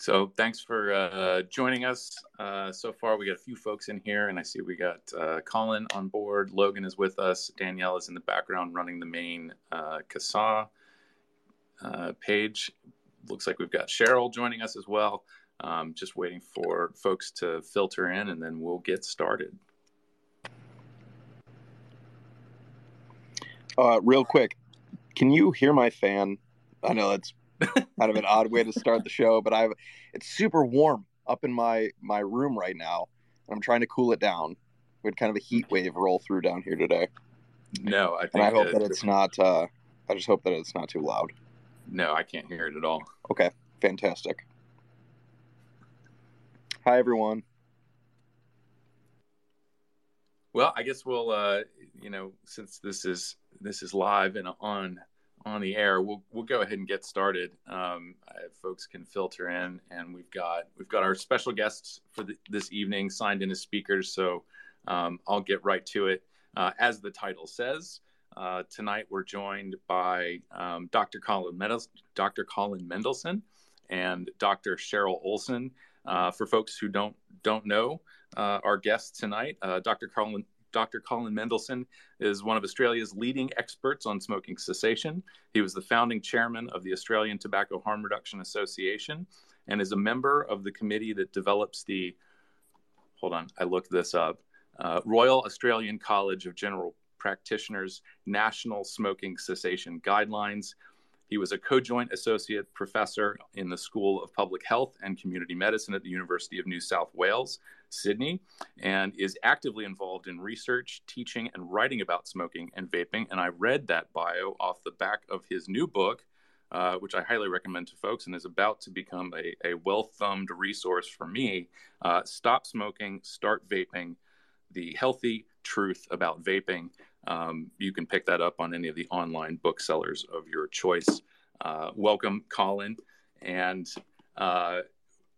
So thanks for uh, joining us. Uh, so far, we got a few folks in here, and I see we got uh, Colin on board. Logan is with us. Danielle is in the background running the main uh, CASA uh, page. Looks like we've got Cheryl joining us as well. Um, just waiting for folks to filter in, and then we'll get started. Uh, real quick, can you hear my fan? I know that's kind of an odd way to start the show, but I've it's super warm up in my my room right now, and I'm trying to cool it down. We had kind of a heat wave roll through down here today. No, I think and I hope that it's not. Uh, I just hope that it's not too loud. No, I can't hear it at all. Okay, fantastic. Hi, everyone. Well, I guess we'll, uh, you know, since this is this is live and on on the air, we'll we'll go ahead and get started. Um, folks can filter in, and we've got we've got our special guests for the, this evening signed in as speakers. So um, I'll get right to it. Uh, as the title says, uh, tonight we're joined by um, Dr. Colin Mendels- Dr. Colin Mendelsohn and Dr. Cheryl Olson. Uh, for folks who don't don't know uh, our guests tonight, uh, Dr. Colin Dr. Colin Mendelsohn is one of Australia's leading experts on smoking cessation. He was the founding chairman of the Australian Tobacco Harm Reduction Association and is a member of the committee that develops the, hold on, I looked this up, uh, Royal Australian College of General Practitioners National Smoking Cessation Guidelines, he was a co-joint associate professor in the School of Public Health and Community Medicine at the University of New South Wales, Sydney, and is actively involved in research, teaching, and writing about smoking and vaping. And I read that bio off the back of his new book, uh, which I highly recommend to folks and is about to become a, a well thumbed resource for me. Uh, Stop Smoking, Start Vaping The Healthy Truth About Vaping. Um, you can pick that up on any of the online booksellers of your choice. Uh, welcome, Colin. And uh,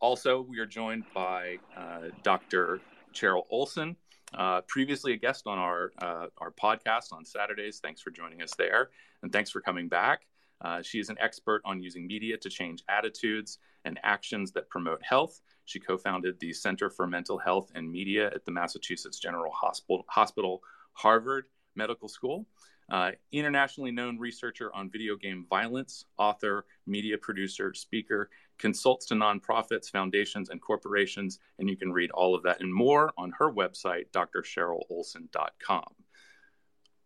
also, we are joined by uh, Dr. Cheryl Olson, uh, previously a guest on our, uh, our podcast on Saturdays. Thanks for joining us there. And thanks for coming back. Uh, she is an expert on using media to change attitudes and actions that promote health. She co founded the Center for Mental Health and Media at the Massachusetts General Hospital, Hospital Harvard Medical School. Uh, internationally known researcher on video game violence, author, media producer, speaker, consults to nonprofits, foundations, and corporations. And you can read all of that and more on her website, drcherylolson.com.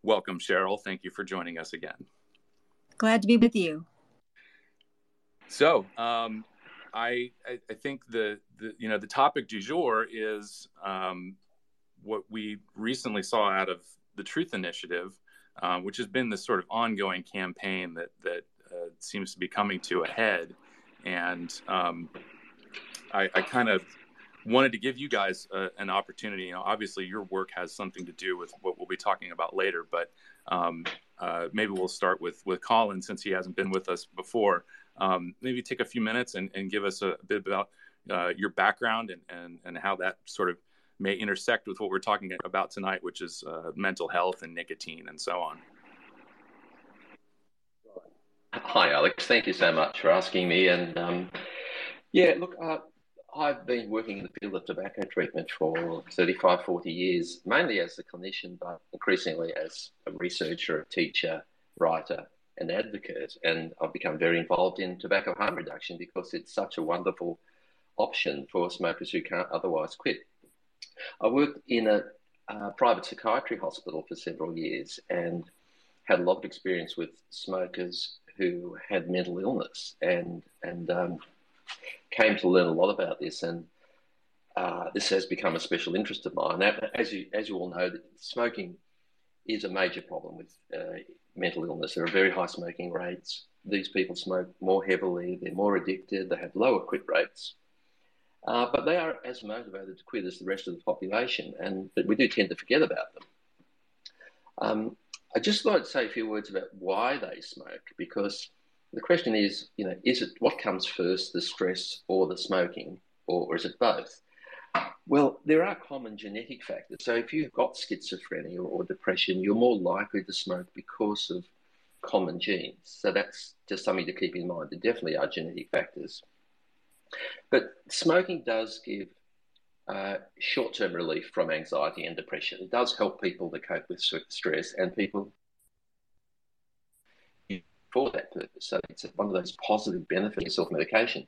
Welcome, Cheryl. Thank you for joining us again. Glad to be with you. So, um, I, I, think the, the you know the topic du jour is um, what we recently saw out of the Truth Initiative, um, which has been this sort of ongoing campaign that that uh, seems to be coming to a head, and um, I, I kind of wanted to give you guys uh, an opportunity. You know, obviously your work has something to do with what we'll be talking about later, but um, uh, maybe we'll start with with Colin since he hasn't been with us before. Um, maybe take a few minutes and, and give us a, bit about uh, your background and, and and how that sort of may intersect with what we're talking about tonight, which is uh, mental health and nicotine and so on. Hi, Alex. Thank you so much for asking me. And um, yeah, look, uh, I've been working in the field of tobacco treatment for 35, 40 years, mainly as a clinician, but increasingly as a researcher, a teacher, writer, and advocate. And I've become very involved in tobacco harm reduction because it's such a wonderful option for smokers who can't otherwise quit. I worked in a private psychiatry hospital for several years and had a lot of experience with smokers who had mental illness and and um, came to learn a lot about this and uh, this has become a special interest of mine. As you as you all know, smoking is a major problem with uh, mental illness. There are very high smoking rates. These people smoke more heavily. They're more addicted. They have lower quit rates. Uh, but they are as motivated to quit as the rest of the population, and but we do tend to forget about them. Um, I just thought I'd say a few words about why they smoke, because the question is, you know, is it what comes first, the stress or the smoking, or, or is it both? Well, there are common genetic factors. So if you've got schizophrenia or, depression, you're more likely to smoke because of common genes. So that's just something to keep in mind. There definitely are genetic factors. But smoking does give uh, short term relief from anxiety and depression. It does help people to cope with stress and people for that purpose. So it's one of those positive benefits of self medication.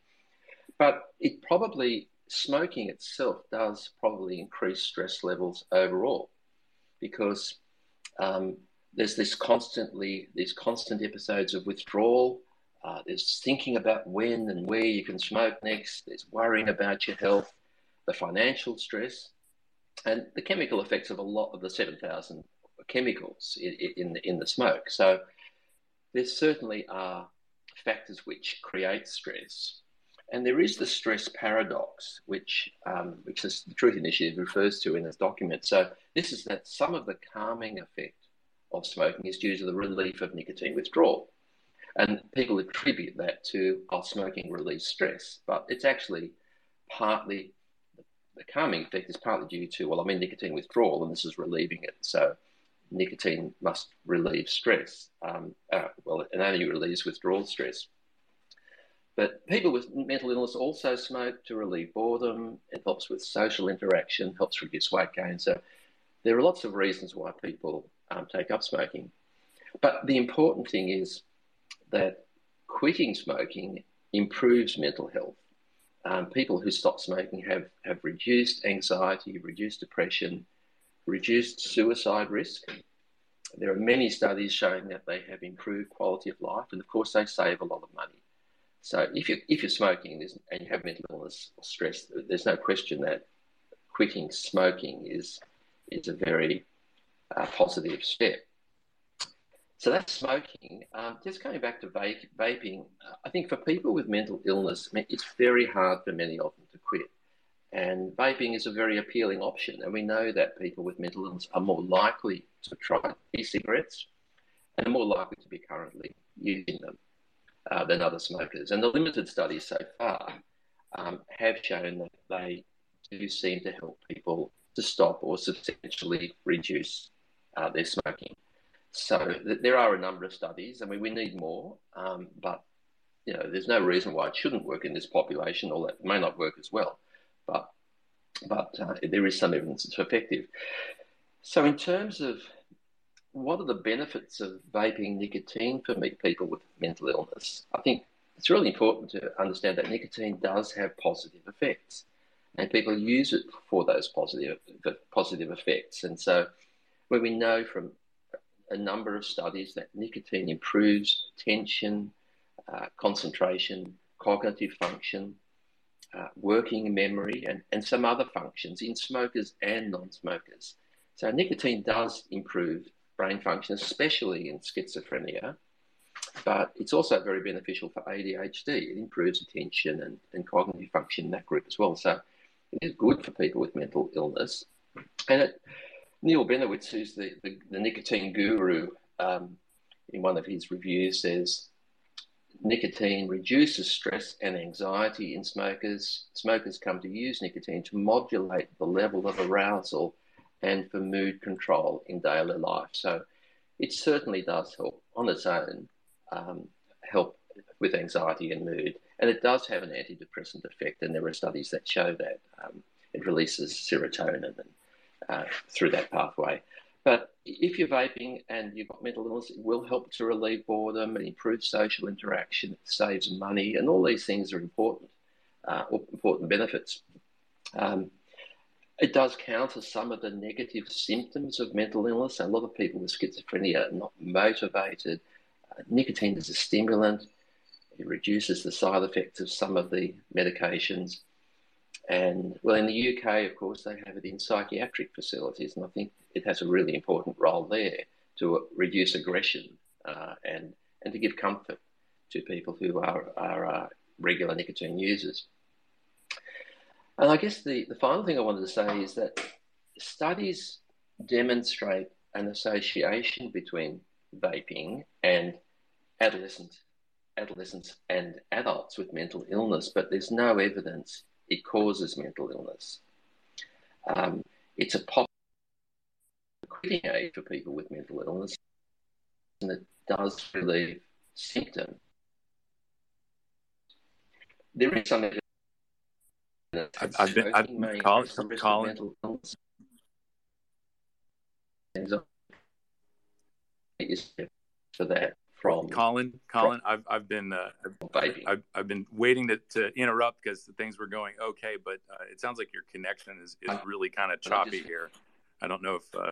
But it probably, smoking itself does probably increase stress levels overall because um, there's this constantly, these constant episodes of withdrawal. Uh, there's thinking about when and where you can smoke next. There's worrying about your health, the financial stress, and the chemical effects of a lot of the 7,000 chemicals in, in, in the smoke. So there certainly are factors which create stress. And there is the stress paradox, which, um, which the Truth Initiative refers to in this document. So, this is that some of the calming effect of smoking is due to the relief of nicotine withdrawal. And people attribute that to oh, smoking relieves stress, but it's actually partly the calming effect is partly due to, well, I'm in nicotine withdrawal and this is relieving it. So, nicotine must relieve stress. Um, uh, well, it only relieves withdrawal stress. But people with mental illness also smoke to relieve boredom. It helps with social interaction, helps reduce weight gain. So there are lots of reasons why people um, take up smoking. But the important thing is that quitting smoking improves mental health. Um, people who stop smoking have, have reduced anxiety, reduced depression, reduced suicide risk. There are many studies showing that they have improved quality of life, and of course, they save a lot of money. So, if you if you're smoking and you have mental illness or stress, there's no question that quitting smoking is is a very uh, positive step. So that's smoking. Um, just going back to vape, vaping, uh, I think for people with mental illness, it's very hard for many of them to quit. And vaping is a very appealing option. And we know that people with mental illness are more likely to try e-cigarettes and are more likely to be currently using them uh, than other smokers. And the limited studies so far um, have shown that they do seem to help people to stop or substantially reduce uh, their smoking. So th- there are a number of studies. I mean, we need more, um, but you know, there's no reason why it shouldn't work in this population, or that it may not work as well but but uh, there is some evidence it's effective. So, in terms of what are the benefits of vaping nicotine for people with mental illness, I think it's really important to understand that nicotine does have positive effects, and people use it for those positive positive effects. And so, we know from a number of studies that nicotine improves attention, uh, concentration, cognitive function, uh, working memory, and, and some other functions in smokers and non smokers. So, nicotine does improve brain function, especially in schizophrenia, but it's also very beneficial for ADHD. It improves attention and, and cognitive function in that group as well. So, it is good for people with mental illness. And it, Neil Benowitz, who's the, the, the nicotine guru, um, in one of his reviews says nicotine reduces stress and anxiety in smokers. Smokers come to use nicotine to modulate the level of arousal and for mood control in daily life. So it certainly does help on its own, um, help with anxiety and mood. And it does have an antidepressant effect, and there are studies that show that um, it releases serotonin and, uh, through that pathway. But if you're vaping and you've got mental illness, it will help to relieve boredom and improve social interaction. It saves money, and all these things are important, uh, important benefits. Um, it does counter some of the negative symptoms of mental illness. A lot of people with schizophrenia are not motivated. Uh, nicotine is a stimulant. It reduces the side effects of some of the medications. And well, in the UK, of course, they have it in psychiatric facilities, and I think it has a really important role there to reduce aggression uh, and and to give comfort to people who are are uh, regular nicotine users. And I guess the, the final thing I wanted to say is that studies demonstrate an association between vaping and adolescent adolescents and adults with mental illness, but there's no evidence it causes mental illness. Um, it's a popular quitting aid for people with mental illness, and it does relieve symptoms. There is some evidence I've, I've been, I've been Colin, Colin. For that from Colin. Colin, from, I've I've been uh, I've, I've, I've been waiting to, to interrupt because things were going okay, but uh, it sounds like your connection is, is really kind of choppy just, here. I don't know if. Uh...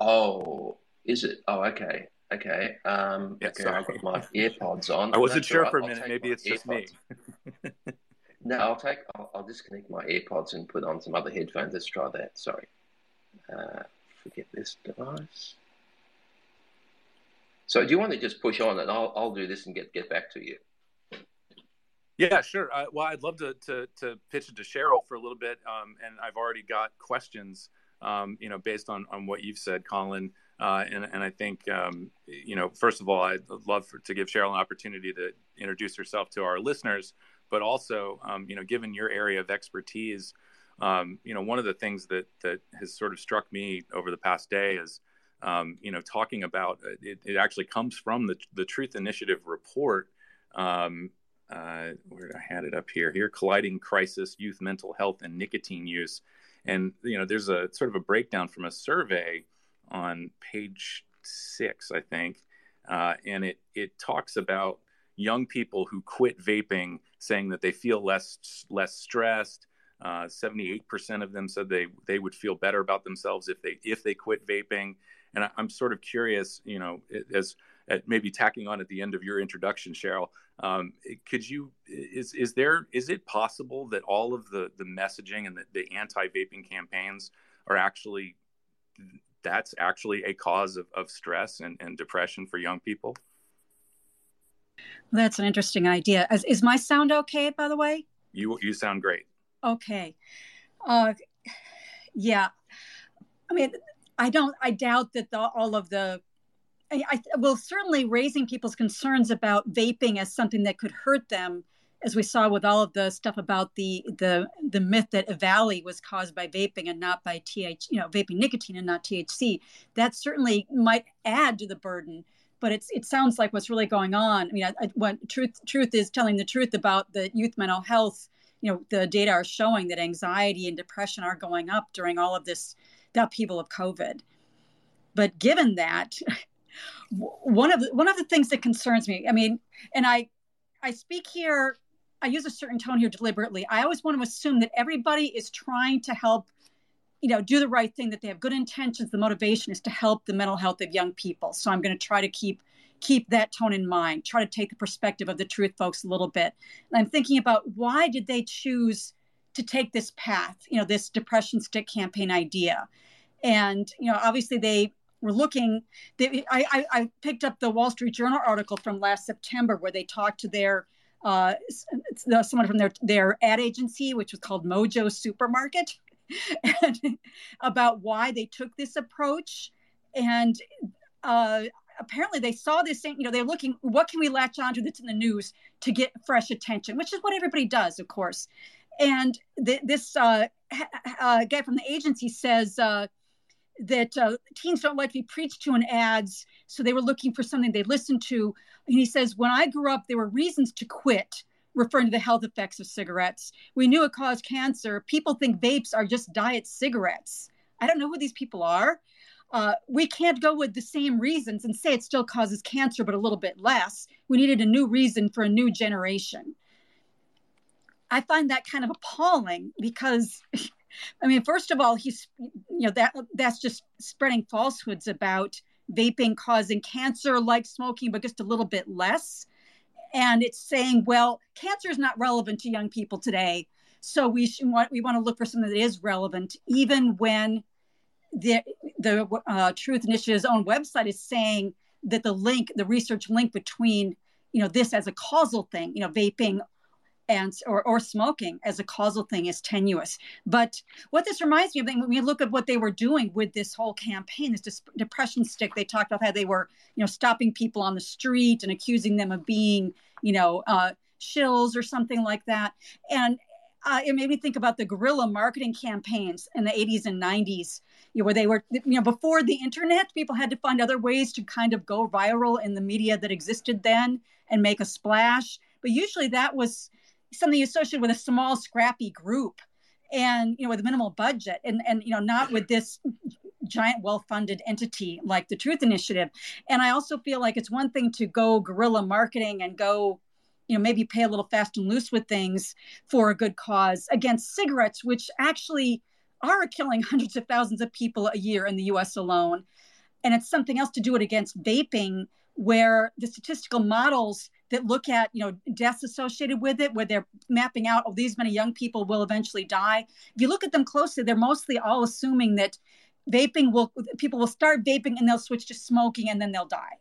Oh, is it? Oh, okay. Okay. Um, yeah, okay, sorry. I've got my earpods on. I wasn't sure right. for a minute. Maybe it's just me. no, I'll take. I'll, I'll, disconnect my earpods and put on some other headphones. Let's try that. Sorry. Uh, forget this device. So, do you want to just push on, and I'll I'll do this and get get back to you. Yeah, sure. Uh, well, I'd love to, to, to pitch it to Cheryl for a little bit, um, and I've already got questions, um, you know, based on, on what you've said, Colin. Uh, and, and I think, um, you know, first of all, I'd love for, to give Cheryl an opportunity to introduce herself to our listeners, but also, um, you know, given your area of expertise, um, you know, one of the things that that has sort of struck me over the past day is, um, you know, talking about uh, it, it, actually comes from the the Truth Initiative report. Um, uh, where I had it up here, here, colliding crisis, youth mental health, and nicotine use. And, you know, there's a sort of a breakdown from a survey on page six, I think, uh, and it it talks about young people who quit vaping, saying that they feel less less stressed. Uh, seventy-eight percent of them said they they would feel better about themselves if they if they quit vaping. And I, am sort of curious, you know, as at maybe tacking on at the end of your introduction, Cheryl, um, could you is is there is it possible that all of the the messaging and the, the anti-vaping campaigns are actually that's actually a cause of, of stress and, and depression for young people? That's an interesting idea. Is, is, my sound okay, by the way? You you sound great. Okay. Uh, yeah. I mean, I don't. I doubt that the, all of the. I, I well, certainly raising people's concerns about vaping as something that could hurt them as we saw with all of the stuff about the the the myth that EVALI was caused by vaping and not by TH, you know, vaping nicotine and not THC, that certainly might add to the burden. But it's it sounds like what's really going on. I mean, I, I, truth truth is telling the truth about the youth mental health. You know, the data are showing that anxiety and depression are going up during all of this the upheaval of COVID. But given that, one of the, one of the things that concerns me, I mean, and I I speak here I use a certain tone here deliberately. I always want to assume that everybody is trying to help, you know, do the right thing, that they have good intentions. The motivation is to help the mental health of young people. So I'm going to try to keep keep that tone in mind. Try to take the perspective of the truth folks a little bit. And I'm thinking about why did they choose to take this path, you know, this depression stick campaign idea. And, you know, obviously they were looking they, I, I picked up the wall street journal article from last september where they talked to their uh, someone from their their ad agency, which was called Mojo Supermarket, about why they took this approach. And uh, apparently, they saw this. Thing, you know, they're looking. What can we latch onto that's in the news to get fresh attention? Which is what everybody does, of course. And th- this uh, uh, guy from the agency says uh, that uh, teens don't like to be preached to in ads, so they were looking for something they listened to. And he says, when I grew up, there were reasons to quit, referring to the health effects of cigarettes. We knew it caused cancer. People think vapes are just diet cigarettes. I don't know who these people are. Uh, we can't go with the same reasons and say it still causes cancer, but a little bit less. We needed a new reason for a new generation. I find that kind of appalling because I mean, first of all, he's you know that that's just spreading falsehoods about vaping causing cancer like smoking, but just a little bit less. And it's saying, well, cancer is not relevant to young people today, so we should want we want to look for something that is relevant, even when the the uh, Truth Initiative's own website is saying that the link, the research link between you know this as a causal thing, you know, vaping and or, or smoking as a causal thing is tenuous. But what this reminds me of, when we look at what they were doing with this whole campaign, this depression stick, they talked about how they were, you know, stopping people on the street and accusing them of being, you know, uh, shills or something like that. And uh, it made me think about the guerrilla marketing campaigns in the 80s and 90s, you know, where they were, you know, before the internet, people had to find other ways to kind of go viral in the media that existed then and make a splash but usually that was something associated with a small, scrappy group, and you know, with a minimal budget, and and you know, not with this giant, well-funded entity like the Truth Initiative. And I also feel like it's one thing to go guerrilla marketing and go you know maybe pay a little fast and loose with things for a good cause against cigarettes which actually are killing hundreds of thousands of people a year in the US alone. And it's something else to do it against vaping, where the statistical models that look at you know deaths associated with it where they're mapping out oh these many young people will eventually die. If you look at them closely they're mostly all assuming that vaping will people will start vaping and they'll switch to smoking and then they'll die.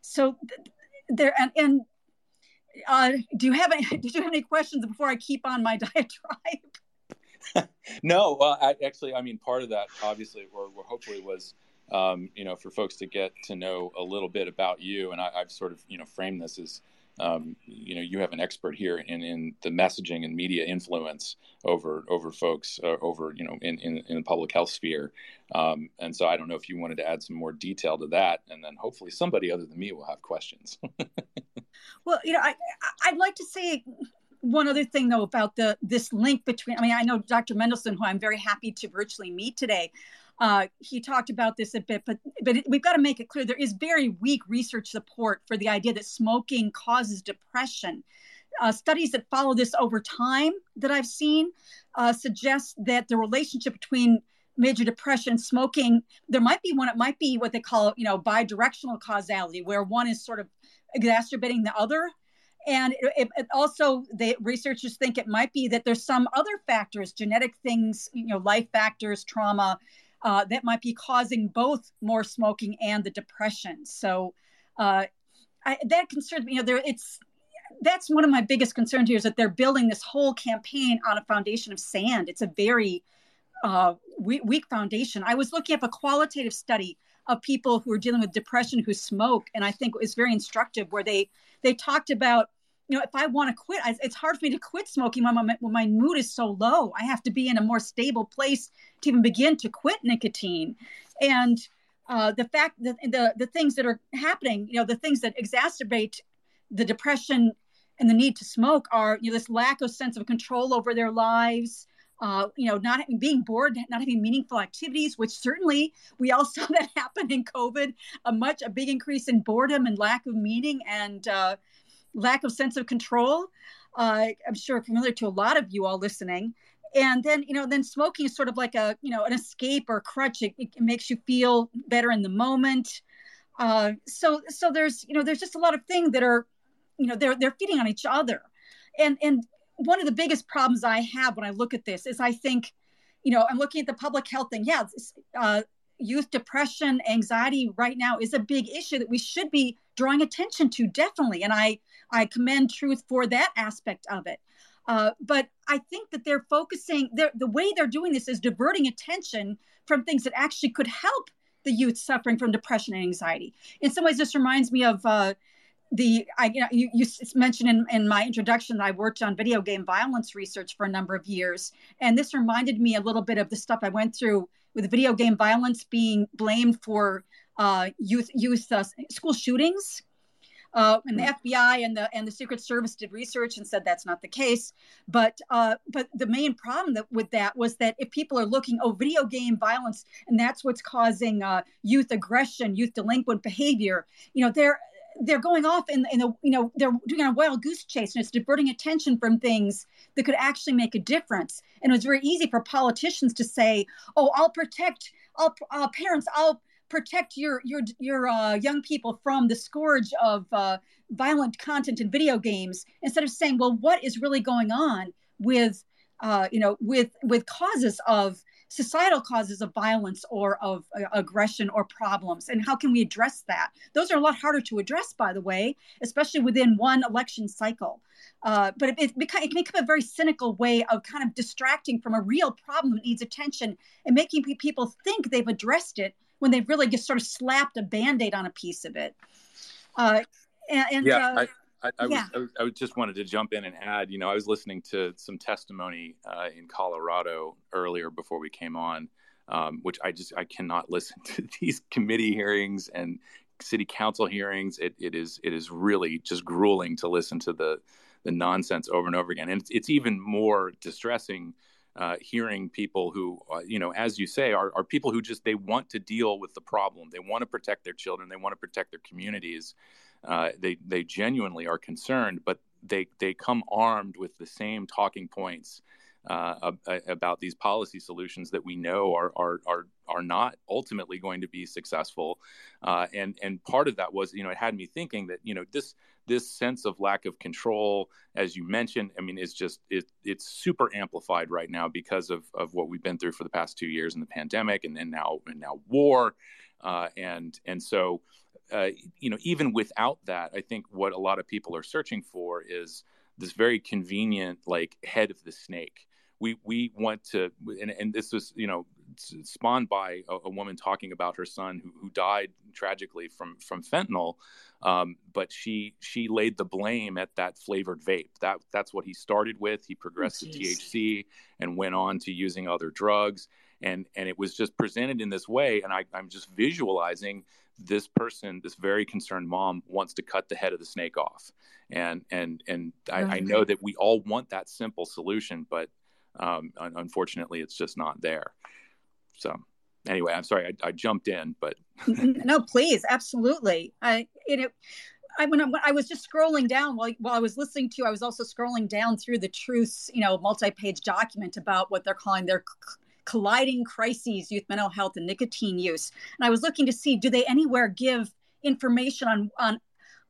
So there and, and uh, do you have any did you have any questions before i keep on my diatribe? No, well, I, actually, I mean, part of that, obviously, or, or hopefully was, um, you know, for folks to get to know a little bit about you. And I, have sort of, you know, framed this as, um, you know, you have an expert here in, in the messaging and media influence over over folks uh, over, you know, in, in, in, the public health sphere. Um, and so I don't know if you wanted to add some more detail to that, and then hopefully somebody other than me will have questions. well, you know, I I'd like to say one other thing though about the this link between i mean i know dr mendelsohn who i'm very happy to virtually meet today uh, he talked about this a bit but but it, we've got to make it clear there is very weak research support for the idea that smoking causes depression. Uh, studies that follow this over time that i've seen uh, suggest that the relationship between major depression smoking there might be one it might be what they call you know bidirectional causality where one is sort of exacerbating the other. And it, it also the researchers think it might be that there's some other factors genetic things you know life factors trauma uh, that might be causing both more smoking and the depression. So uh, I, that concerns me you know there it's that's one of my biggest concerns here is that they're building this whole campaign on a foundation of sand. It's a very uh, weak, weak foundation. I was looking up a qualitative study of people who are dealing with depression who smoke and i think it was very instructive where they they talked about you know if i want to quit I, it's hard for me to quit smoking when my, when my mood is so low i have to be in a more stable place to even begin to quit nicotine and uh, the fact that the the things that are happening you know the things that exacerbate the depression and the need to smoke are you know this lack of sense of control over their lives uh, you know, not being bored, not having meaningful activities, which certainly we all saw that happen in COVID. A much a big increase in boredom and lack of meaning and uh, lack of sense of control. Uh, I'm sure familiar to a lot of you all listening. And then, you know, then smoking is sort of like a, you know, an escape or crutch. It, it makes you feel better in the moment. Uh, so, so there's, you know, there's just a lot of things that are, you know, they're they're feeding on each other. And and one of the biggest problems I have when I look at this is I think, you know, I'm looking at the public health thing. Yeah, uh, youth depression, anxiety right now is a big issue that we should be drawing attention to, definitely. And I I commend Truth for that aspect of it. Uh, but I think that they're focusing, they're, the way they're doing this is diverting attention from things that actually could help the youth suffering from depression and anxiety. In some ways, this reminds me of uh, the I you, know, you, you mentioned in, in my introduction that I worked on video game violence research for a number of years, and this reminded me a little bit of the stuff I went through with video game violence being blamed for uh, youth youth uh, school shootings. Uh, and the hmm. FBI and the and the Secret Service did research and said that's not the case. But uh, but the main problem that, with that was that if people are looking, oh, video game violence, and that's what's causing uh, youth aggression, youth delinquent behavior, you know, they're they're going off in, in the you know they're doing a wild goose chase and it's diverting attention from things that could actually make a difference and it was very easy for politicians to say oh i'll protect i'll uh, parents i'll protect your your your uh, young people from the scourge of uh, violent content in video games instead of saying well what is really going on with uh, you know with with causes of societal causes of violence or of uh, aggression or problems? And how can we address that? Those are a lot harder to address by the way especially within one election cycle. Uh, but it, it, it, can become a very cynical way of kind of distracting from a real problem that needs attention and making people think they've addressed it when they've really just sort of slapped a band-aid on a piece of it uh, and, and yeah, uh, I- I, I, yeah. was, I, I, just wanted to jump in and add, you know, I was listening to some testimony uh, in Colorado earlier before we came on, um, which I just I cannot listen to these committee hearings and city council hearings. It, it is it is really just grueling to listen to the the nonsense over and over again, and it's, it's even more distressing uh, hearing people who, uh, you know, as you say, are, are people who just they want to deal with the problem. They want to protect their children. They want to protect their communities. Uh, they they genuinely are concerned, but they they come armed with the same talking points uh, about these policy solutions that we know are are are are not ultimately going to be successful. Uh, and and part of that was, you know, it had me thinking that you know this this sense of lack of control, as you mentioned, I mean, it's just it, it's super amplified right now because of of what we've been through for the past two years in the pandemic, and then now and now war, uh, and and so. Uh, you know, even without that, I think what a lot of people are searching for is this very convenient, like head of the snake, we we want to and, and this was you know spawned by a, a, woman talking about her son who, who died tragically from from fentanyl um, but she she laid the blame at that flavored vape. That that's what he started with. He progressed oh, to thc and went on to using other drugs. And and it was just presented in this way and I, i'm just visualizing this person this very concerned mom wants to cut the head of the snake off. And and and I, I know that we all want that simple solution but um, unfortunately, it's just not there. So anyway, I'm sorry I, I jumped in, but no, please, absolutely. I you know. I, when, I, when I was just scrolling down while, while I was listening to, you, I was also scrolling down through the Truths, you know, multi-page document about what they're calling their colliding crises, youth mental health and nicotine use. And I was looking to see, do they anywhere give information on on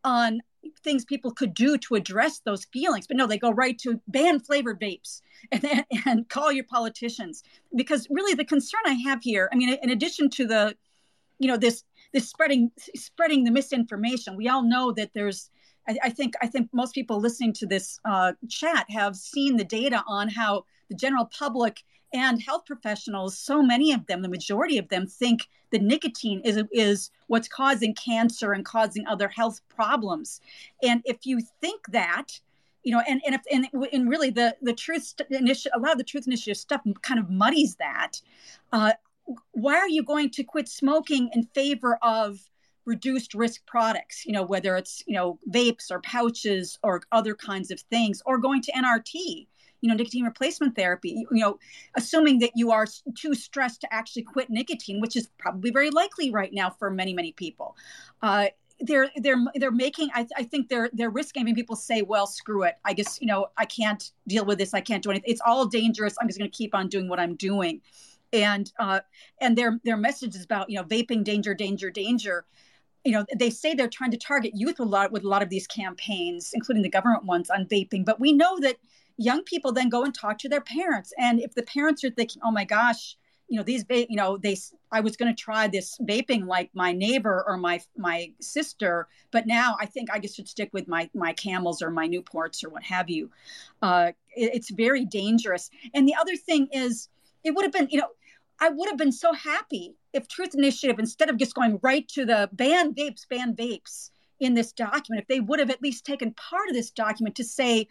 on things people could do to address those feelings. But no, they go right to ban flavored vapes and, and call your politicians. Because really the concern I have here, I mean, in addition to the, you know, this this spreading spreading the misinformation, we all know that there's I, I think I think most people listening to this uh, chat have seen the data on how the general public and health professionals, so many of them, the majority of them, think that nicotine is is what's causing cancer and causing other health problems. And if you think that, you know, and and if and, and really the the truth initiative, a lot of the truth initiative stuff kind of muddies that. Uh, why are you going to quit smoking in favor of reduced risk products? You know, whether it's you know vapes or pouches or other kinds of things, or going to NRT you know nicotine replacement therapy you know assuming that you are too stressed to actually quit nicotine which is probably very likely right now for many many people. Uh, they're they're they're making I, I think they're they're risk gaming people say well screw it. I guess you know i can't deal with this. I can't do anything it's all dangerous. I'm just going to keep on doing what i'm doing. And uh and their their message is about you know vaping danger danger danger. You know they say they're trying to target youth a lot with a lot of these campaigns including the government ones on vaping. But we know that young people then go and talk to their parents. And if the parents are thinking oh my gosh you know these you know they i was going to try this vaping like my neighbor or my my sister but now i think i just should stick with my my camels or my newports or what have you. Uh, it, it's very dangerous. And the other thing is it would have been you know i would have been so happy if truth initiative instead of just going right to the ban vapes ban vapes in this document if they would have at least taken part of this document to say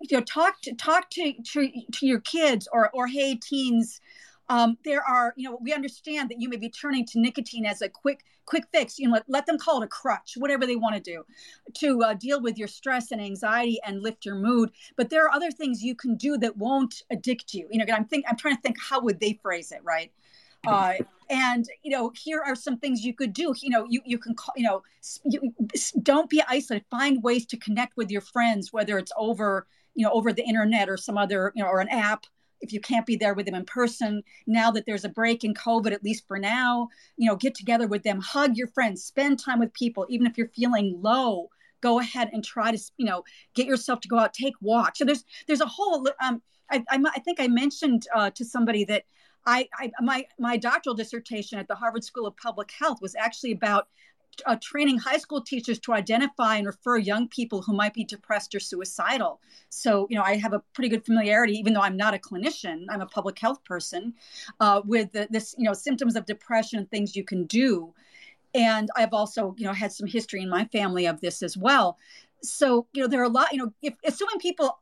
you know talk to talk to to, to your kids or or hey teens um, there are you know we understand that you may be turning to nicotine as a quick quick fix you know let, let them call it a crutch whatever they want to do to uh, deal with your stress and anxiety and lift your mood. But there are other things you can do that won't addict you. You know i'm think i'm trying to think how would they phrase it right? Uh, and you know here are some things you could do. You know you, you can call you know you, don't be isolated. Find ways to connect with your friends whether it's over you know over the internet or some other you know or an app if you can't be there with them in person now that there's a break in covid at least for now you know get together with them hug your friends spend time with people even if you're feeling low go ahead and try to you know get yourself to go out take walks. So there's there's a whole um i, I, I think i mentioned uh, to somebody that I, I my my doctoral dissertation at the harvard school of public health was actually about uh, training high school teachers to identify and refer young people who might be depressed or suicidal. So, you know, I have a pretty good familiarity, even though I'm not a clinician, I'm a public health person, uh, with the, this, you know, symptoms of depression and things you can do. And I've also, you know, had some history in my family of this as well. So, you know, there are a lot, you know, if assuming people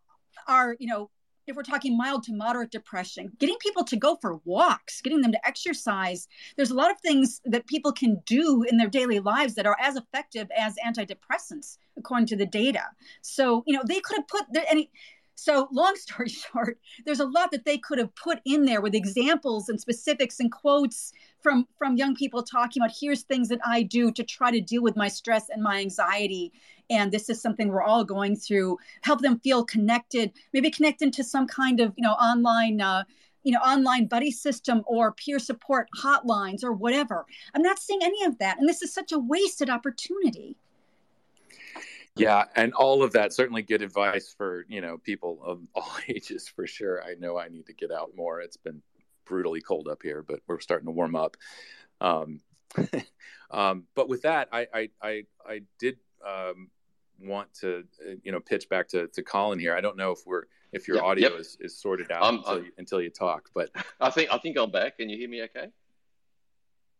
are, you know, if we're talking mild to moderate depression, getting people to go for walks, getting them to exercise. There's a lot of things that people can do in their daily lives that are as effective as antidepressants, according to the data. So, you know, they could have put there any. So, long story short, there's a lot that they could have put in there with examples and specifics and quotes from from young people talking about here's things that I do to try to deal with my stress and my anxiety. And this is something we're all going through. Help them feel connected maybe connected to some kind of you know online uh, you know online buddy system or peer support hotlines or whatever. I'm not seeing any of that and this is such a wasted opportunity. Yeah and all of that certainly good advice for you know people of all ages for sure. I know i need to get out more. It's been brutally cold up here but we're starting to warm up um, um, but with that I, I i i did um, want to uh, you know pitch back to, to Colin here. I don't know if we're if your yep, audio yep. is, is sorted out until, you, until you talk, but I think I think I'm back. Can you hear me okay?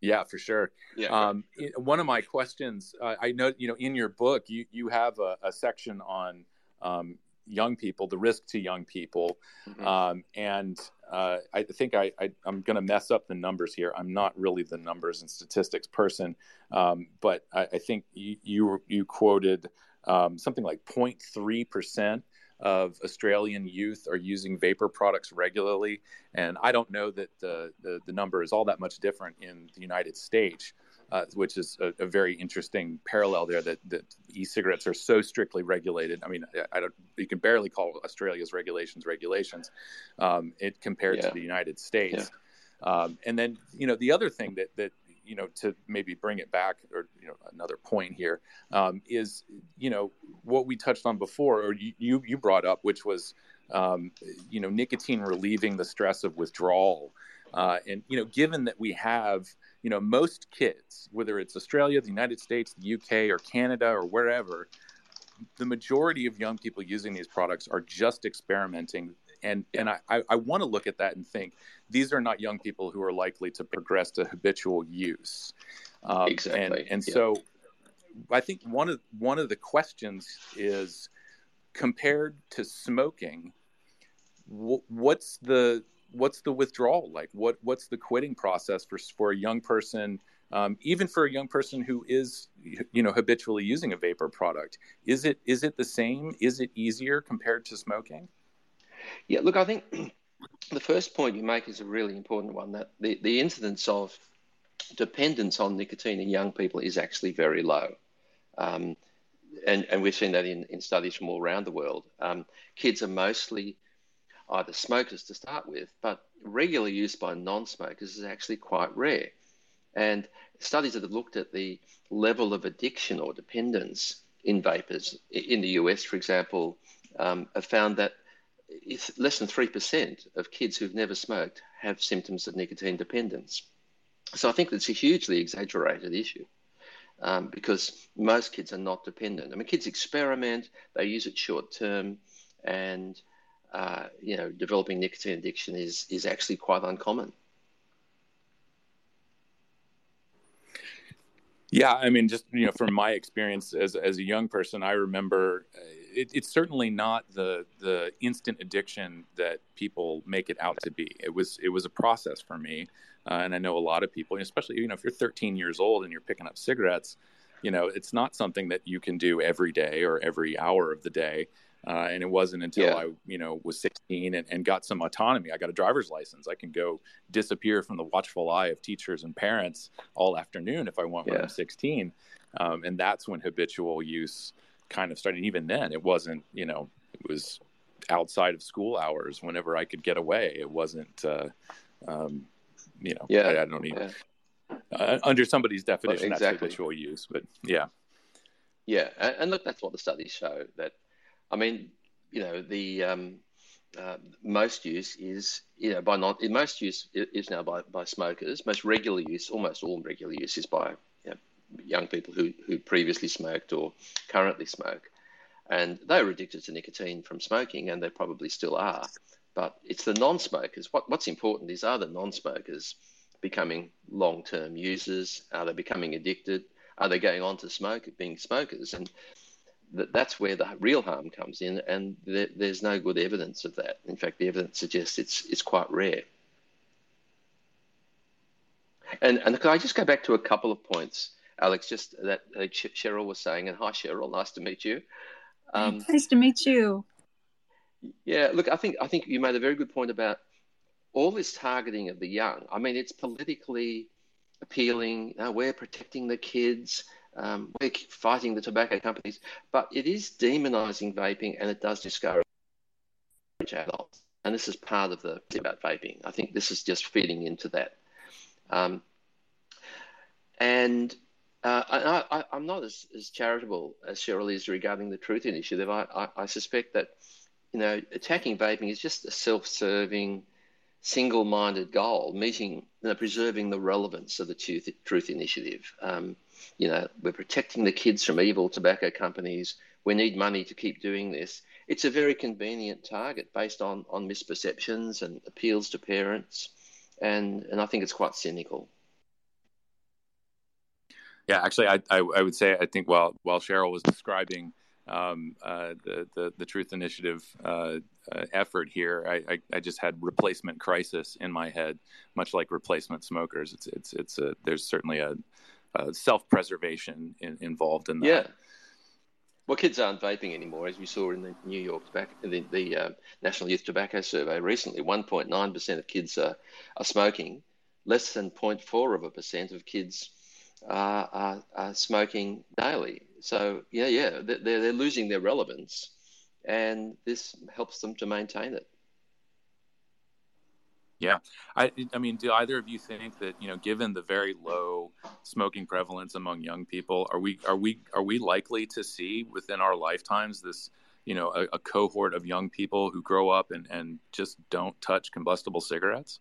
Yeah, for sure. Yeah. Um, one of my questions, uh, I know, you know, in your book, you you have a, a section on um, young people, the risk to young people, mm-hmm. um, and uh, I think I, I am going to mess up the numbers here. I'm not really the numbers and statistics person, um, but I, I, think you, you you quoted um, something like 0.3% of Australian youth are using vapor products regularly. And I don't know that the, the, the number is all that much different in the United States. Uh, which is a, a, very interesting parallel there that, that e-cigarettes are so strictly regulated. I mean, I, I don't, you can barely call Australia's regulations regulations um, it compared yeah. to the United States. Yeah. Um, and then, you know, the other thing that, that you know, to maybe bring it back, or you know, another point here um, is, you know, what we touched on before, or you you brought up, which was, um, you know, nicotine relieving the stress of withdrawal, uh, and you know, given that we have, you know, most kids, whether it's Australia, the United States, the UK, or Canada, or wherever, the majority of young people using these products are just experimenting and and I, I want to look at that and think these are not young people who are likely to progress to habitual use. Um, exactly. And, and yeah. so I think one of one of the questions is compared to smoking, what's the what's the withdrawal like? What what's the quitting process for for a young person? Um, even for a young person who is you know habitually using a vapor product is it is it the same is it easier compared to smoking yeah, look, I think the first point you make is a really important one that the, the incidence of dependence on nicotine in young people is actually very low. Um, and, and we've seen that in, in studies from all around the world. Um, kids are mostly either smokers to start with, but regular use by non smokers is actually quite rare. And studies that have looked at the level of addiction or dependence in vapers in the US, for example, um, have found that less than 3% of kids who've never smoked have symptoms of nicotine dependence. So I think it's a hugely exaggerated issue um, because most kids are not dependent. I mean, kids experiment, they use it short term, and uh, you know, developing nicotine addiction is is actually quite uncommon. Yeah, I mean, just you know, from my experience as as a young person, I remember it, it's certainly not the the instant addiction that people make it out to be. It was it was a process for me, uh, and I know a lot of people, especially you know if you're 13 years old and you're picking up cigarettes, you know it's not something that you can do every day or every hour of the day. Uh, and it wasn't until yeah. I, you know, was 16 and, and, got some autonomy. I got a driver's license. I can go disappear from the watchful eye of teachers and parents all afternoon if I want yeah. when I'm 16. Um, and that's when habitual use kind of started. Even then, it wasn't, you know, it was outside of school hours whenever I could get away. It wasn't, uh, um, you know, yeah. I, I don't need yeah. uh, under somebody's definition well, exactly. that's habitual use, but yeah. Yeah, and, and, look, that's what the studies show. That, I mean, you know, the um, uh, most use is, you know, by non most use is now by, by smokers. Most regular use, almost all regular use, is by young people who, who previously smoked or currently smoke. And they were addicted to nicotine from smoking, and they probably still are. But it's the non smokers. What, what's important is are the non smokers becoming long term users? Are they becoming addicted? Are they going on to smoke, being smokers? And that's where the real harm comes in, and there's no good evidence of that. In fact, the evidence suggests it's it's quite rare. And and could I just go back to a couple of points, Alex? Just that uh, Cheryl was saying, and hi Cheryl, nice to meet you. Um, nice to meet you. Yeah, look, I think I think you made a very good point about all this targeting of the young. I mean, it's politically appealing. Uh, we're protecting the kids. Um, we're fighting the tobacco companies, but it is demonizing vaping and it does discourage adults. And this is part of the about vaping. I think this is just feeding into that. Um, and uh, I, am not as, as, charitable as Cheryl is regarding the Truth Initiative. I, I, I suspect that, you know, attacking vaping is just a self-serving, single-minded goal, meeting, you know, preserving the relevance of the Truth, truth Initiative. Um, you know, we're protecting the kids from evil tobacco companies. We need money to keep doing this. It's a very convenient target based on, on misperceptions and appeals to parents. And, and I think it's quite cynical. Yeah, actually, I, I, I would say I think while while Cheryl was describing um, uh, the, the, the Truth Initiative uh, uh, effort here, I, I, I, just had replacement crisis in my head, much like replacement smokers. It's it's it's a, there's certainly a, a self preservation in, involved in that. Yeah. Well, kids aren't vaping anymore, as we saw in the New York tobacco, the, the uh, National Youth Tobacco Survey recently. 1.9% of kids are, are smoking. Less than 0.4 of a percent of kids are, are, are smoking daily. So yeah, yeah, they're, they're losing their relevance, and this helps them to maintain it. Yeah, I, I mean, do either of you think that you know, given the very low smoking prevalence among young people, are we are we are we likely to see within our lifetimes this you know a, a cohort of young people who grow up and and just don't touch combustible cigarettes?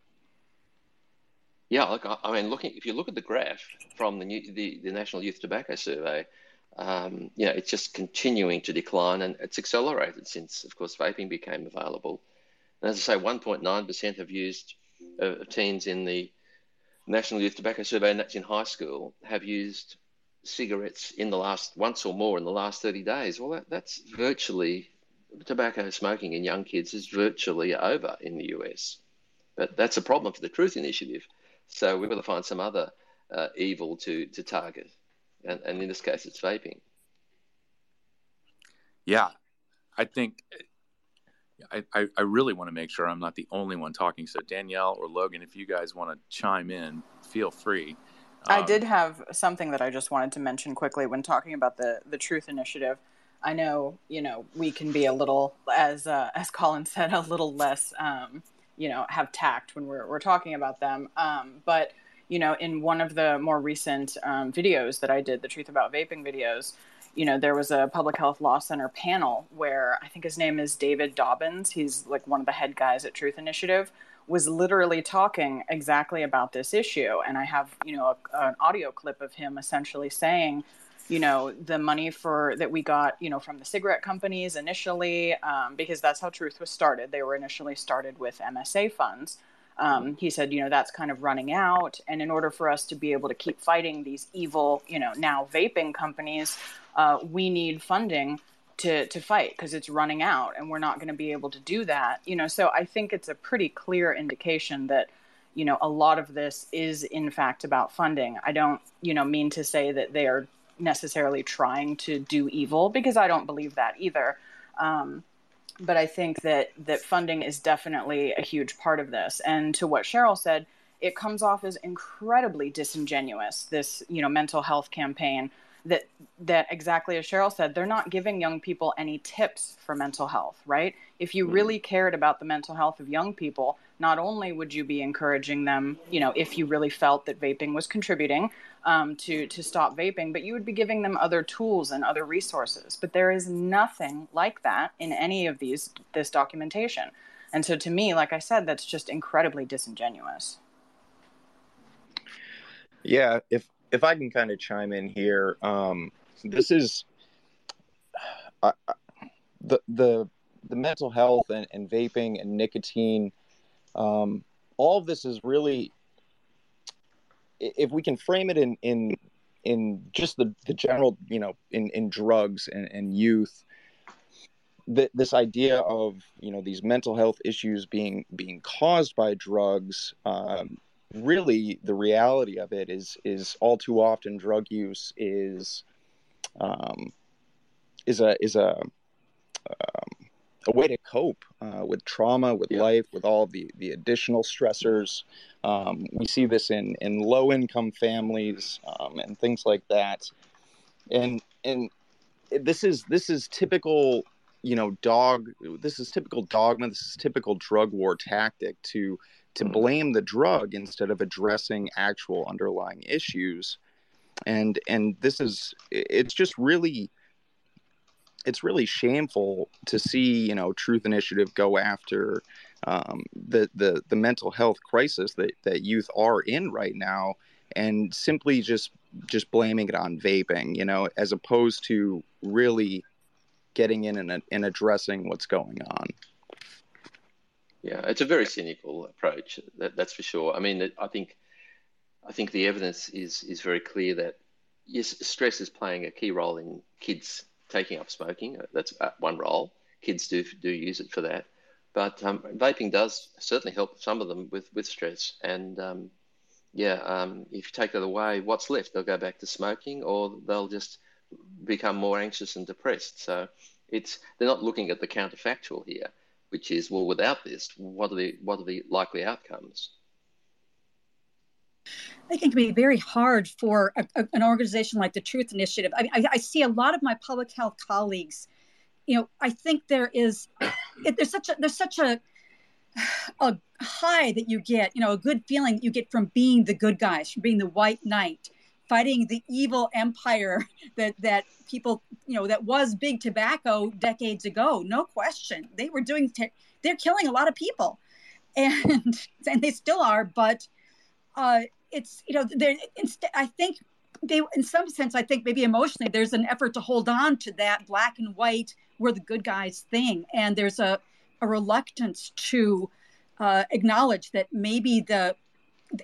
Yeah, look, I mean, looking if you look at the graph from the new, the, the National Youth Tobacco Survey, um, you know, it's just continuing to decline, and it's accelerated since, of course, vaping became available. And as I say, 1.9% have used uh, teens in the National Youth Tobacco Survey, and that's in high school, have used cigarettes in the last once or more in the last 30 days. Well, that, that's virtually tobacco smoking in young kids is virtually over in the US. But that's a problem for the Truth Initiative so we've got to find some other uh, evil to, to target. And, and in this case, it's vaping. Yeah. I think I, I, I really want to make sure I'm not the only one talking. So, Danielle or Logan, if you guys want to chime in, feel free. Um, I did have something that I just wanted to mention quickly when talking about the, the Truth Initiative. I know, you know, we can be a little, as uh, as Colin said, a little less um, you know have tact when we're, we're talking about them um, but you know in one of the more recent um, videos that i did the truth about vaping videos you know there was a public health law center panel where i think his name is david dobbins. He's like one of the head guys at truth initiative was literally talking exactly about this issue. And i have you know a, an audio clip of him essentially saying you know the money for that we got you know from the cigarette companies initially um, because that's how truth was started. They were initially started with msa funds um, he said you know that's kind of running out. And in order for us to be able to keep fighting these evil you know now vaping companies uh, we need funding to to fight because it's running out and we're not going to be able to do that you know? So i think it's a pretty clear indication that you know a lot of this is in fact about funding. I don't you know mean to say that they are necessarily trying to do evil because I don't believe that either. Um, but I think that that funding is definitely a huge part of this. And to what Cheryl said, it comes off as incredibly disingenuous. This you know mental health campaign that that exactly as Cheryl said, they're not giving young people any tips for mental health, right? If you mm-hmm. really cared about the mental health of young people, not only would you be encouraging them, you know, if you really felt that vaping was contributing, um, to to stop vaping, but you would be giving them other tools and other resources. But there is nothing like that in any of these this documentation. And so, to me, like I said, that's just incredibly disingenuous. Yeah, if if I can kind of chime in here, um, this is uh, the the the mental health and, and vaping and nicotine. Um, all of this is really if we can frame it in in in just the the general you know in in drugs and, and youth th- this idea of you know these mental health issues being being caused by drugs um, really the reality of it is is all too often drug use is um, is a is a um, a way to cope uh, with trauma, with yeah. life, with all the the additional stressors. Um, we see this in in low income families um, and things like that, and and this is this is typical you know dog this is typical dogma this is typical drug war tactic to to mm-hmm. blame the drug instead of addressing actual underlying issues and and this is it's just really it's really shameful to see you know truth initiative go after um, the the the mental health crisis that that youth are in right now and simply just just blaming it on vaping you know as opposed to really getting in and, and addressing what's going on. Yeah it's a very cynical approach that, that's for sure. I mean i think i think the evidence is is very clear that yes stress is playing a key role in kids taking up smoking. Uh, that's one role. Kids do do use it for that, but um, vaping does certainly help some of them with with stress. And um, yeah, um, if you take that away, what's left? They'll go back to smoking, or they'll just become more anxious and depressed. So it's they're not looking at the counterfactual here, which is well, without this, what are the what are the likely outcomes? I think it can be very hard for a, a, an organization like the Truth Initiative. I, I, I, see a lot of my public health colleagues. You know, I think there is it, there's such a there's such a a high that you get. You know, a good feeling you get from being the good guys, from being the white knight, fighting the evil empire that that people you know that was big tobacco decades ago. No question, they were doing. They're killing a lot of people, and and they still are, but uh, it's you know there i think they in some sense i think maybe emotionally there's an effort to hold on to that black and white we're the good guys thing. And there's a, a reluctance to uh, acknowledge that maybe the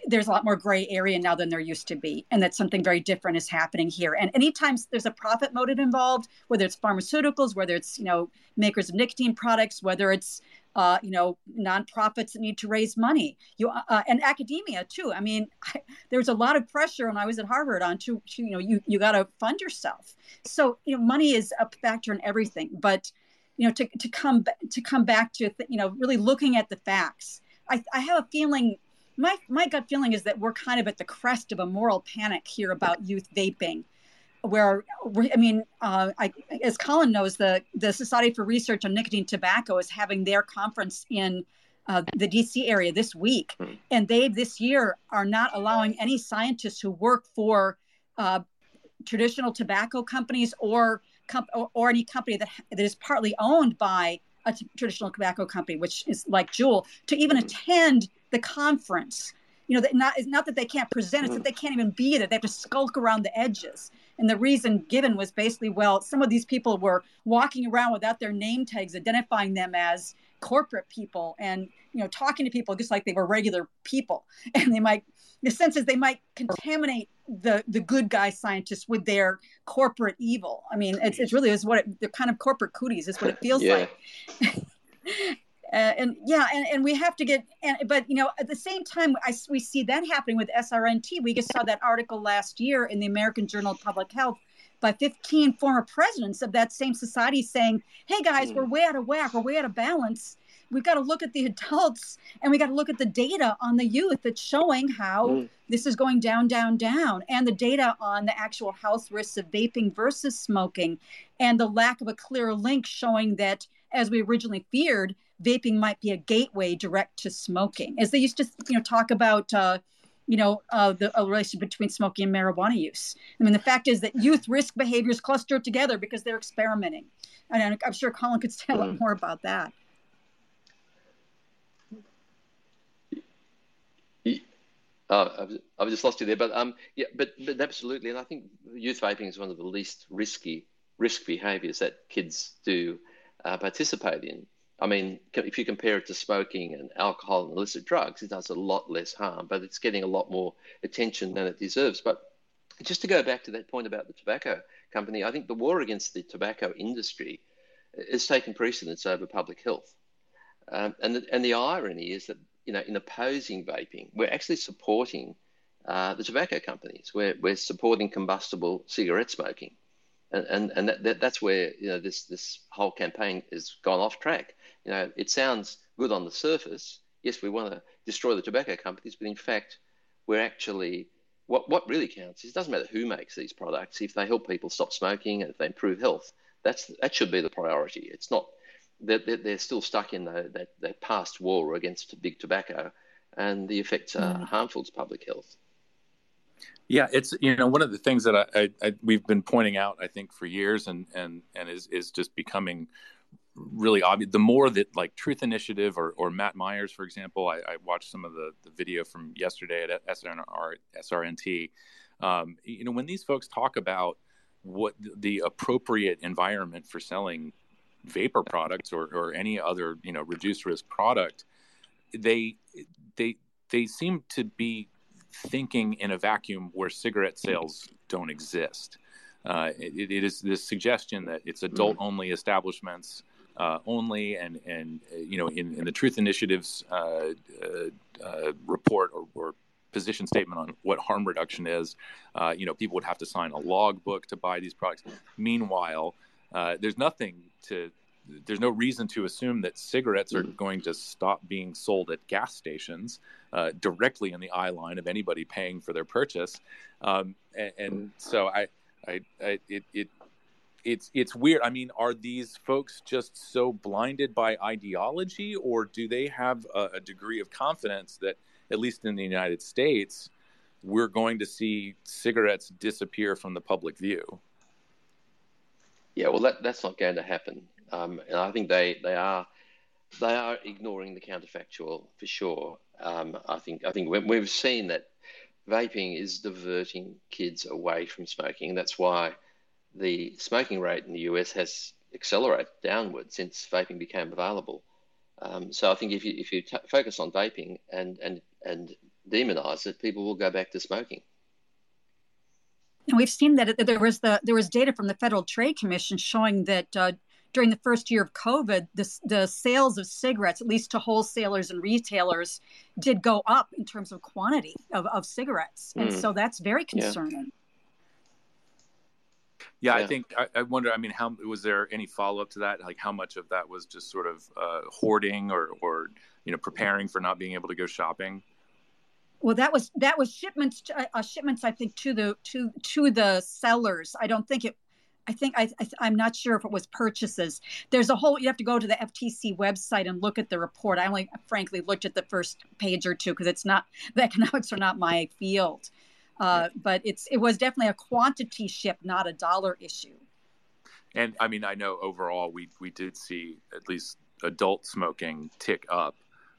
there's a lot more gray area now than there used to be and that something very different is happening here. And anytime there's a profit motive involved whether it's pharmaceuticals whether it's you know makers of nicotine products whether it's uh, you know nonprofits that need to raise money. You uh, uh and academia too. I mean I, there was a lot of pressure when i was at harvard on to, to you know you, you got to fund yourself. So you know money is a factor in everything but you know to, to come to come back to you know really looking at the facts I, I have a feeling my my gut feeling is that we're kind of at the crest of a moral panic here about youth vaping where I mean, uh, I, as Colin knows, the the Society for Research on Nicotine Tobacco is having their conference in uh, the DC area this week, hmm. and they this year are not allowing any scientists who work for uh, traditional tobacco companies or, comp- or, or any company that that is partly owned by a t- traditional tobacco company, which is like Juul, to even attend the conference. You know, that not it's not that they can't present; it's that they can't even be there. They have to skulk around the edges. And the reason given was basically, well, some of these people were walking around without their name tags, identifying them as corporate people, and you know, talking to people just like they were regular people. And they might, the sense is they might contaminate the the good guy scientists with their corporate evil. I mean, it's, it's really is what it, the kind of corporate cooties is what it feels like. Uh, and yeah, and, and we have to get, and, but you know, at the same time, I, we see that happening with SRNT. We just saw that article last year in the American Journal of Public Health by 15 former presidents of that same society saying, hey guys, mm. we're way out of whack, we're way out of balance. We've got to look at the adults and we got to look at the data on the youth that's showing how mm. this is going down, down, down, and the data on the actual health risks of vaping versus smoking, and the lack of a clear link showing that, as we originally feared, vaping might be a gateway direct to smoking, as they used to, you know, talk about. Uh, you know, uh, the relationship between smoking and marijuana use. I mean, the fact is that youth risk behaviors cluster together because they're experimenting. And I'm sure Colin could say a lot mm. more about that. Uh, I've just lost you there, but um, yeah, but but absolutely, and I think youth vaping is one of the least risky risk behaviours that kids do uh, participate in. I mean, if you compare it to smoking and alcohol and illicit drugs, it does a lot less harm, but it's getting a lot more attention than it deserves. But just to go back to that point about the tobacco company, I think the war against the tobacco industry is taking precedence over public health. Um, and, the, and the irony is that, you know, in opposing vaping, we're actually supporting uh, the tobacco companies. We're, we're supporting combustible cigarette smoking. And, and, and that, that, that's where, you know, this, this whole campaign has gone off track. You know, it sounds good on the surface. Yes, we want to destroy the tobacco companies, but in fact, we're actually what what really counts is it doesn't matter who makes these products. If they help people stop smoking and if they improve health, that's that should be the priority. It's not they're, they're still stuck in the, that, that past war against big tobacco, and the effects are mm. harmful to public health. Yeah, it's you know one of the things that I, I, I, we've been pointing out I think for years and and and is is just becoming really obvious. The more that like Truth Initiative or, or Matt Myers, for example, I, I watched some of the, the video from yesterday at SRN, SRNT. Um, you know, when these folks talk about what the appropriate environment for selling vapor products or, or any other you know reduced risk product, they they they seem to be thinking in a vacuum where cigarette sales don't exist. Uh, it, it is this suggestion that it's adult only establishments uh, only, and and uh, you know in, in the Truth Initiative's uh, uh, uh, report or, or, position statement on what harm reduction is, you know people would have to sign a logbook to buy these products. Meanwhile, there's nothing to there's no reason to assume that cigarettes are going to stop being sold at gas stations uh, directly in the eye line of anybody paying for their purchase. Um, and, and, so I, I, I it, it, it's it's weird. I mean, are these folks just so blinded by ideology, or do they have a, a degree of confidence that, at least in the United States, we're going to see cigarettes disappear from the public view? Yeah, well, that, that's not going to happen, um, and I think they, they are they are ignoring the counterfactual for sure. Um, I think I think we've seen that vaping is diverting kids away from smoking. That's why the smoking rate in the US has accelerated downward since vaping became available. Um, so I think if you if you t- focus on vaping and and and demonize it, people will go back to smoking. And we've seen that there was the there was data from the Federal Trade Commission showing that uh, during the first year of COVID, the, the sales of cigarettes, at least to wholesalers and retailers, did go up in terms of quantity of, of cigarettes, and mm. so that's very concerning. Yeah. Yeah, yeah, I think I, I, wonder. I mean, how was there any follow up to that? Like, how much of that was just sort of uh, hoarding, or, or you know, preparing for not being able to go shopping? Well, that was that was shipments. To, uh, shipments, I think, to the to to the sellers. I don't think it. I think I, I am not sure if it was purchases. There's a whole. You have to go to the FTC website and look at the report. I only, frankly, looked at the first page or two because it's not the economics are not my field. Uh, but it's it was definitely a quantity ship, not a dollar issue. And I mean, I know overall we we did see at least adult smoking tick up.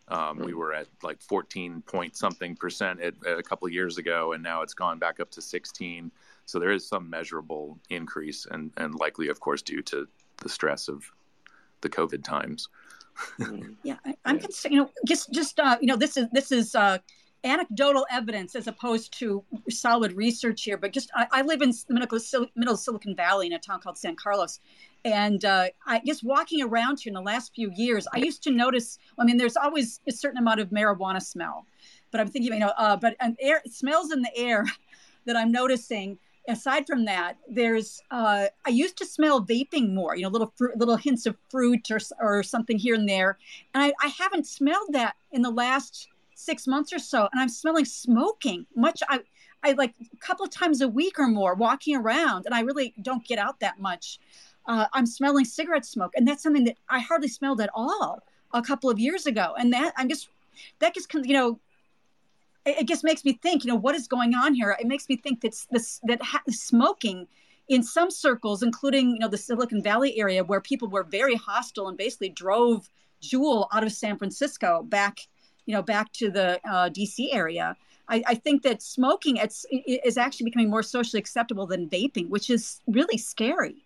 Um, we were at like 14 point something percent at, at a couple of years ago, and now it's gone back up to 16. So there is some measurable increase, and and likely, of course, due to the stress of the COVID times. yeah, I, am concerned. You know, just just uh, you know, this is this is uh, anecdotal evidence as opposed to solid research here. But just I, I live in the middle, middle of Silicon Valley in a town called San Carlos, and uh, I just walking around here in the last few years, I used to notice. I mean, there's always a certain amount of marijuana smell, but I'm thinking, you know, uh, but an air smells in the air that I'm noticing. Aside from that, there's uh, I used to smell vaping more, you know, little fruit, little hints of fruit or or something here and there, and I, I haven't smelled that in the last six months or so, and I'm smelling smoking. Much I I like a couple of times a week or more walking around, and I really don't get out that much. Uh, I'm smelling cigarette smoke, and that's something that I hardly smelled at all a couple of years ago. And that I'm just that just you know it, just makes me think you know what is going on here. It makes me think that this that ha- smoking in some circles, including you know the Silicon Valley area, where people were very hostile and basically drove Juul out of San Francisco back you know, back to the uh, DC area. I, I, think that smoking it's, is actually becoming more socially acceptable than vaping, which is really scary.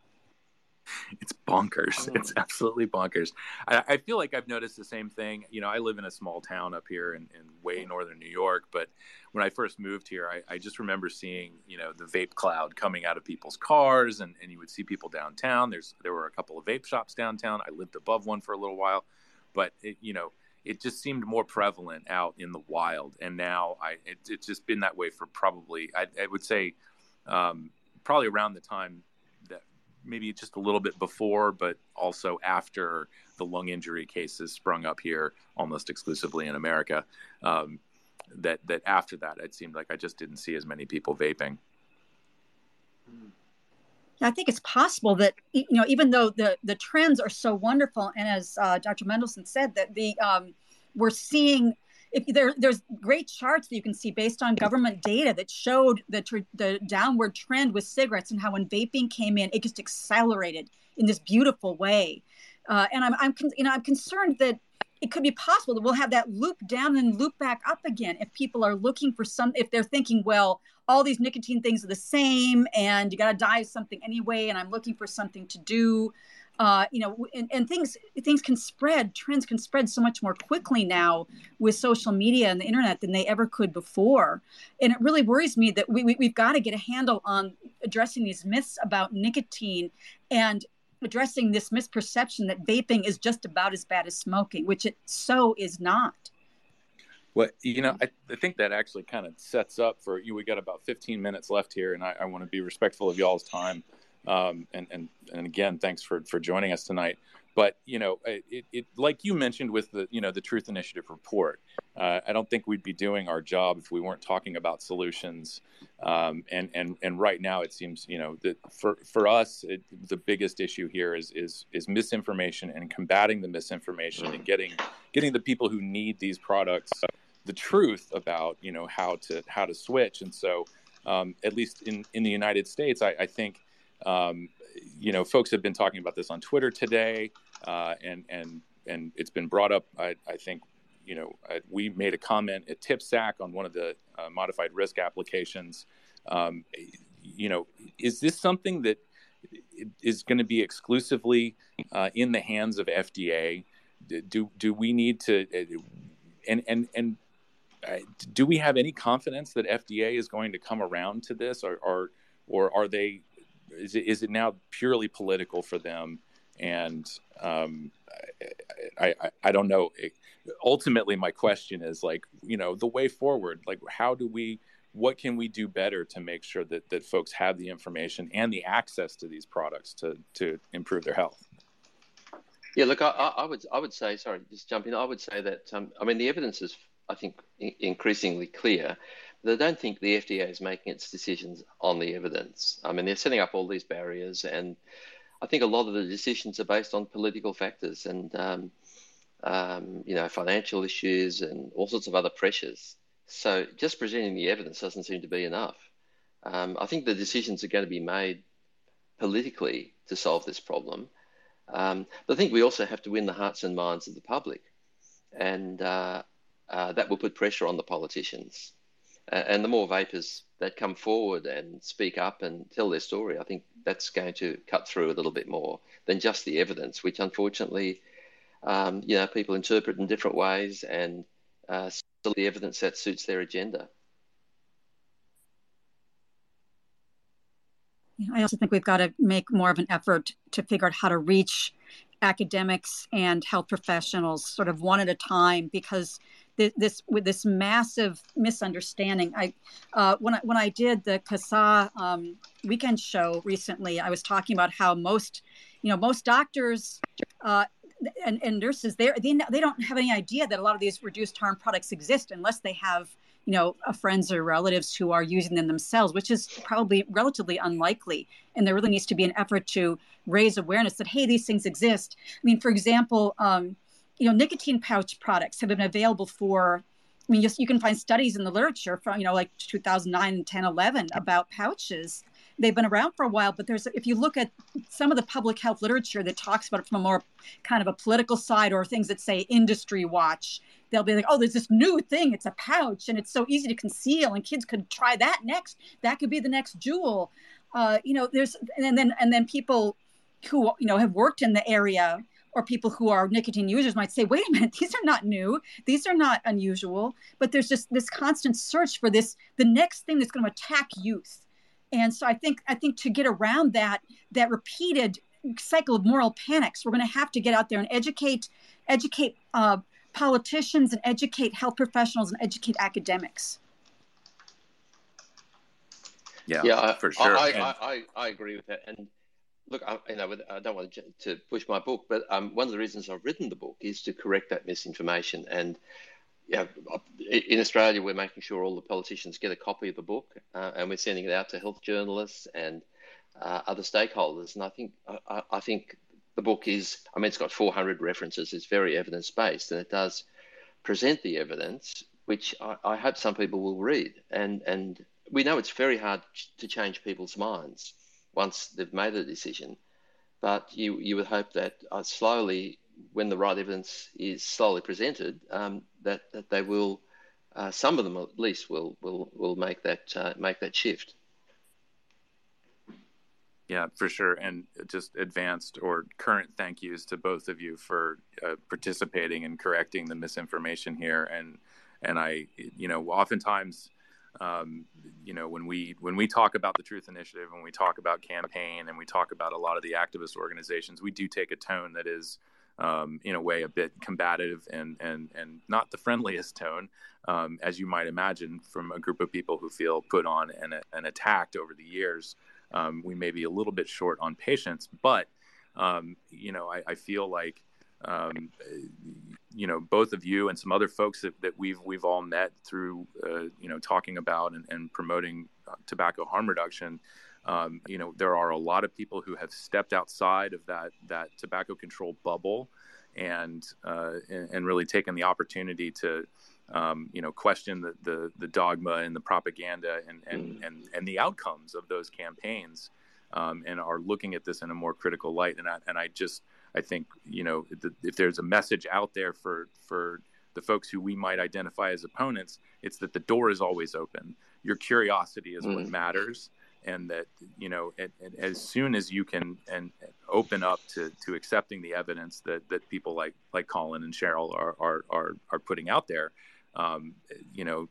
It's bonkers. Mm. It's absolutely bonkers. I, I, feel like I've noticed the same thing. You know, I live in a small town up here in, in way northern New York, but when I first moved here, I, I, just remember seeing, you know, the vape cloud coming out of people's cars, and, and you would see people downtown. There's there were a couple of vape shops downtown. I lived above one for a little while, but it, you know, it just seemed more prevalent out in the wild. And now I, it, it's just been that way for probably, I, I would say, um, probably around the time maybe just a little bit before, but also after the lung injury cases sprung up here almost exclusively in America. Um, that that after that, it seemed like I just didn't see as many people vaping. I think it's possible that you know, even though the the trends are so wonderful, and as uh, Dr. Mendelsohn said, that the um, we're seeing if there, there's great charts that you can see based on government data that showed the, tr- the downward trend with cigarettes and how when vaping came in, it just accelerated in this beautiful way. Uh, and I'm, I'm, you know, I'm concerned that it could be possible that we'll have that loop down and loop back up again if people are looking for some, if they're thinking, well, all these nicotine things are the same and you got to die of something anyway, and I'm looking for something to do uh, you know, and, and, things things can spread, trends can spread so much more quickly now with social media and the internet than they ever could before. And it really worries me that we, we, we've got to get a handle on addressing these myths about nicotine and addressing this misperception that vaping is just about as bad as smoking, which it so is not. Well, you know, I, I think that actually kind of sets up for you. We got about 15 minutes left here, and I, I want to be respectful of y'all's time. Um, and, and, and again, thanks for, for joining us tonight. But, you know, it, it, like you mentioned with the, you know, the Truth Initiative report, uh, I don't think we'd be doing our job if we weren't talking about solutions. Um, and, and, and right now it seems, you know, that for, for us, it, the biggest issue here is, is, is misinformation and combating the misinformation and getting, getting the people who need these products the truth about, you know, how to, how to switch. And so, um, at least in, in the United States, I, I think, um, you know, folks have been talking about this on Twitter today, uh, and and and it's been brought up. I, I think, you know, I, we made a comment at TPSAC on one of the uh, modified risk applications. Um, you know, is this something that is going to be exclusively uh, in the hands of FDA? Do do we need to uh, and and and uh, do we have any confidence that FDA is going to come around to this, or or, or are they is it, is it now purely political for them? And um, I, I, I don't know. It, ultimately, my question is like, you know, the way forward. Like, how do we? What can we do better to make sure that that folks have the information and the access to these products to to improve their health? Yeah, look, I, I would I would say, sorry, just jump in. I would say that um, I mean the evidence is, I think, increasingly clear they don't think the FDA is making its decisions on the evidence. I mean, they're setting up all these barriers, and I think a lot of the decisions are based on political factors and um, um, you know financial issues and all sorts of other pressures. So just presenting the evidence doesn't seem to be enough. Um, I think the decisions are going to be made politically to solve this problem. Um, but I think we also have to win the hearts and minds of the public, and uh, uh, that will put pressure on the politicians and the more vapers that come forward and speak up and tell their story, I think that's going to cut through a little bit more than just the evidence, which unfortunately, um, you know, people interpret in different ways and uh, the evidence that suits their agenda. I also think we've got to make more of an effort to figure out how to reach academics and health professionals sort of one at a time because this with this massive misunderstanding. I uh, when I when I did the CASAA um, weekend show recently, I was talking about how most you know most doctors. Uh, and, and nurses they they don't have any idea that a lot of these reduced harm products exist unless they have you know friends or relatives who are using them themselves which is probably relatively unlikely and there really needs to be an effort to raise awareness that hey these things exist i mean for example um, you know, nicotine pouch products have been available for, I mean, you, you can find studies in the literature from, you know, like 2009, 10, 11 about pouches. They've been around for a while, but there's, if you look at some of the public health literature that talks about it from a more kind of a political side or things that say industry watch, they'll be like, oh, there's this new thing. It's a pouch and it's so easy to conceal and kids could try that next. That could be the next Juul. Uh, you know, there's, and then, and then people who you know have worked in the area or people who are nicotine users might say wait a minute these are not new. These are not unusual. But there's just this constant search for this the next thing that's going to attack youth. And so i think i think to get around that that repeated cycle of moral panics we're going to have to get out there and educate educate uh, politicians and educate health professionals and educate academics. Yeah yeah for sure. I, I, I, I agree with that and look, I, you know, I don't want to push my book, but um, one of the reasons I've written the book is to correct that misinformation. And yeah, in Australia, we're making sure all the politicians get a copy of the book, uh, and we're sending it out to health journalists and uh, other stakeholders. And I think I, I, think the book is, I mean, it's got 400 references. It's very evidence based, and it does present the evidence, which I, I hope some people will read. And and we know it's very hard to change people's minds once they've made a decision. But you, you would hope that uh, slowly, when the right evidence is slowly presented, um, that, that they will, uh, some of them at least, will, will, will make, that, uh, make that shift. Yeah, for sure. And just advanced or current thank yous to both of you for uh, participating and correcting the misinformation here. And, and I, you know, oftentimes, um, you know when we when we talk about the truth initiative and we talk about campaign and we talk about a lot of the activist organizations we do take a tone that is um, in a way a bit combative and and and not the friendliest tone um, as you might imagine from a group of people who feel put on and, and attacked over the years. Um, we may be a little bit short on patience but um, you know I, I feel like um, you know, both of you and some other folks that, that we've we've all met through, uh, you know, talking about and, and promoting uh, tobacco harm reduction. Um, you know, there are a lot of people who have stepped outside of that that tobacco control bubble, and uh, and, and, really taken the opportunity to, um, you know, question the, the, the dogma and the propaganda and and, mm. and and the outcomes of those campaigns, um, and are looking at this in a more critical light. And I and I just I think you know if there's a message out there for for the folks who we might identify as opponents, it's that the door is always open. Your curiosity is mm. what matters, and that you know and, and as soon as you can and, open up to to accepting the evidence that that people like like Colin and Cheryl are are are, are putting out there, um, you know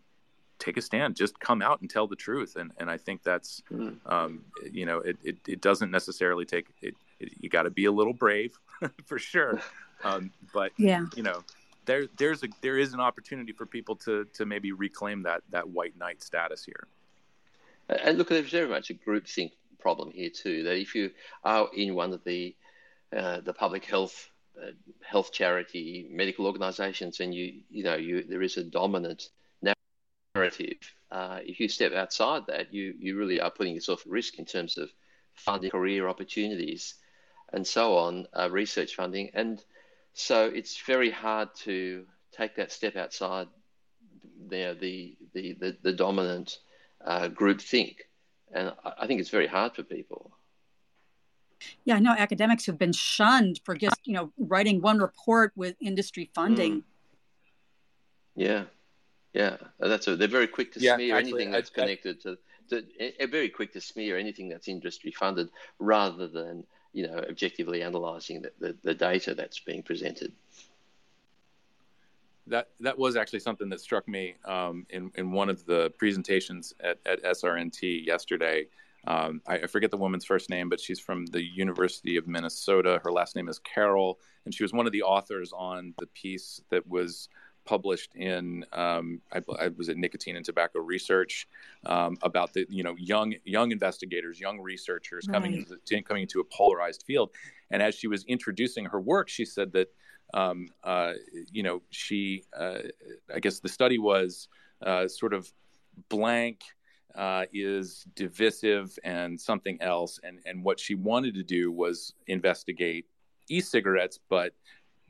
take a stand just come out and tell the truth and and i think that's mm. um, you know it, it, it doesn't necessarily take it you got to be a little brave for sure. Um, but yeah, you know, there there's a there is an opportunity for people to to maybe reclaim that that white knight status here. And look, there's very much a groupthink problem here too. That if you are in one of the uh, the public health uh, health charity medical organisations, and you you know you there is a dominant narrative. Uh, if you step outside that, you you really are putting yourself at risk in terms of funding career opportunities and so on, uh, research funding. And so it's very hard to take that step outside the, the, the, the, the dominant uh, group think. And I think it's very hard for people. Yeah, I know academics have been shunned for just, you know, writing one report with industry funding. Mm. Yeah, yeah, that's a, they're very quick to yeah, smear actually, anything that's I, connected I, to, to. They're very quick to smear anything that's industry funded, rather than you know, objectively analysing the, the, the, data that's being presented. That that was actually something that struck me um, in in one of the presentations at, at SRNT yesterday. Um, I, I, forget the woman's first name, but she's from the University of Minnesota. Her last name is Carroll, and she was one of the authors on the piece that was published in um, I, I, was at Nicotine and Tobacco Research um, about the you know young young investigators, young researchers right. coming into, coming into a polarized field. And as she was introducing her work, she said that um, uh, you know she uh, I guess the study was uh, sort of blank. Uh, is divisive and something else, and and what she wanted to do was investigate e-cigarettes, but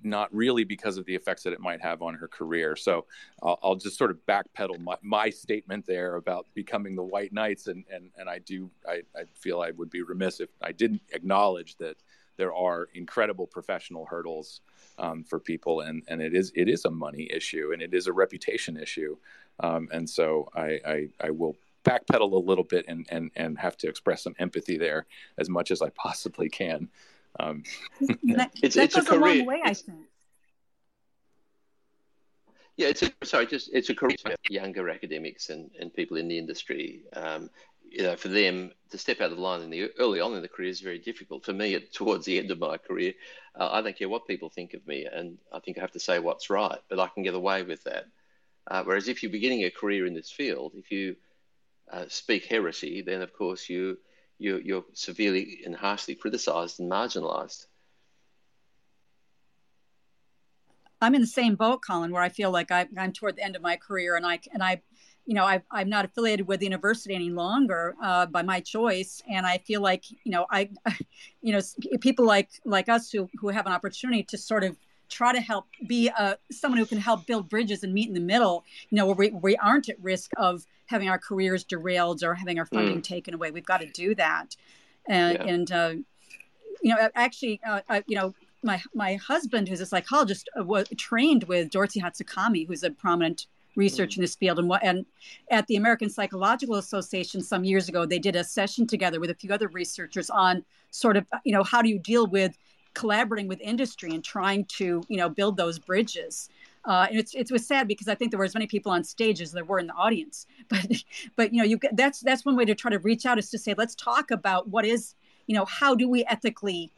not really because of the effects that it might have on her career. So I'll, I'll just sort of backpedal my, my, statement there about becoming the White Knights, and and and I do I, I feel I would be remiss if I didn't acknowledge that there are incredible professional hurdles um, for people, and and it is it is a money issue and it is a reputation issue, um, and so I, I I will backpedal a little bit and and and have to express some empathy there as much as I possibly can. Um, that, it's, that it's goes a, career. a long way, I think. Yeah, it's a, sorry, just it's a career for younger academics and, and people in the industry. Um, you know, for them to step out of the line in the early on in the career is very difficult. For me, towards the end of my career, uh, I don't care what people think of me, and I think I have to say what's right, but I can get away with that. Uh, whereas if you're beginning a career in this field, if you uh, speak heresy, then of course you, you you're severely and harshly criticised and marginalised. I'm in the same boat, Colin, where I feel like I, am toward the end of my career, and I and I, you know, I, am not affiliated with the university any longer uh, by my choice, and I feel like you know, I, you know, people like like us who who have an opportunity to sort of try to help be uh, someone who can help build bridges and meet in the middle, you know, where we, we aren't at risk of having our careers derailed or having our funding mm. taken away. We've got to do that, and yeah. and uh, you know, actually, uh, I, you know, my my husband, who's a psychologist, uh, was trained with Dorothy Hatsukami, who's a prominent research in this field. And what and at the American Psychological Association some years ago, they did a session together with a few other researchers on sort of you know how do you deal with collaborating with industry and trying to you know build those bridges. Uh, and it's it was sad because I think there were as many people on stage as there were in the audience. But but you know you that's that's one way to try to reach out is to say let's talk about what is you know how do we ethically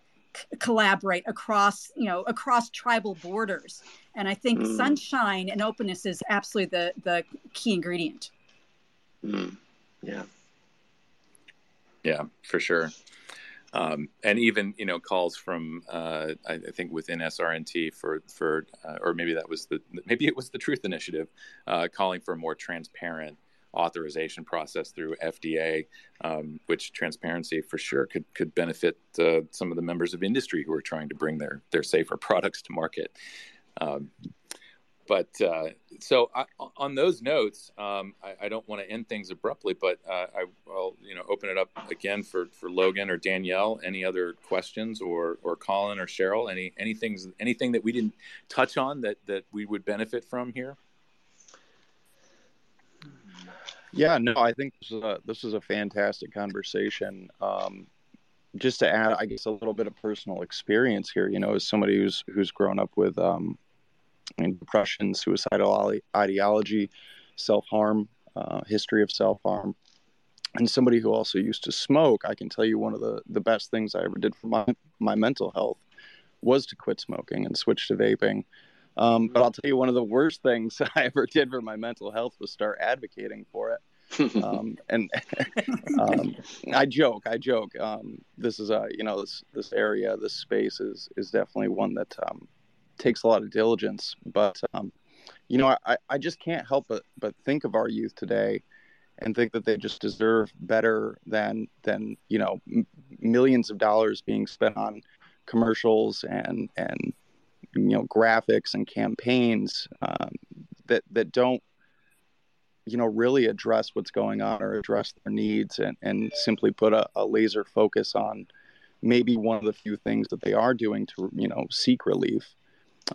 collaborate across you know across tribal borders and i think mm. sunshine and openness is absolutely the the key ingredient mm. yeah yeah for sure um, and even you know calls from uh, I, I, think within SRNT for for uh, or maybe that was the maybe it was the Truth Initiative uh, calling for a more transparent authorization process through FDA, um, which transparency for sure could could benefit uh, some of the members of industry who are trying to bring their their safer products to market. Um, but uh, so I, on those notes, um, I, I, don't want to end things abruptly, but uh, I will you know open it up again for, for Logan or Danielle. Any other questions, or or Colin or Cheryl? Any anything anything that we didn't touch on that that we would benefit from here? Yeah, no, I think this is a, this is a fantastic conversation. Um, just to add, I guess, a little bit of personal experience here. You know, as somebody who's who's grown up with um, depression, suicidal ideology, self harm, uh, history of self harm, and somebody who also used to smoke, I can tell you one of the the best things I ever did for my my mental health was to quit smoking and switch to vaping. Um, but I'll tell you, one of the worst things I ever did for my mental health was start advocating for it. um, and um, I joke, I joke. Um, this is a, you know, this this area, this space is is definitely one that um, takes a lot of diligence. But um, you know, I, I just can't help but but think of our youth today, and think that they just deserve better than than you know m- millions of dollars being spent on commercials and and you know graphics and campaigns um, that that don't you know really address what's going on or address their needs and, and simply put a, a laser focus on maybe one of the few things that they are doing to you know seek relief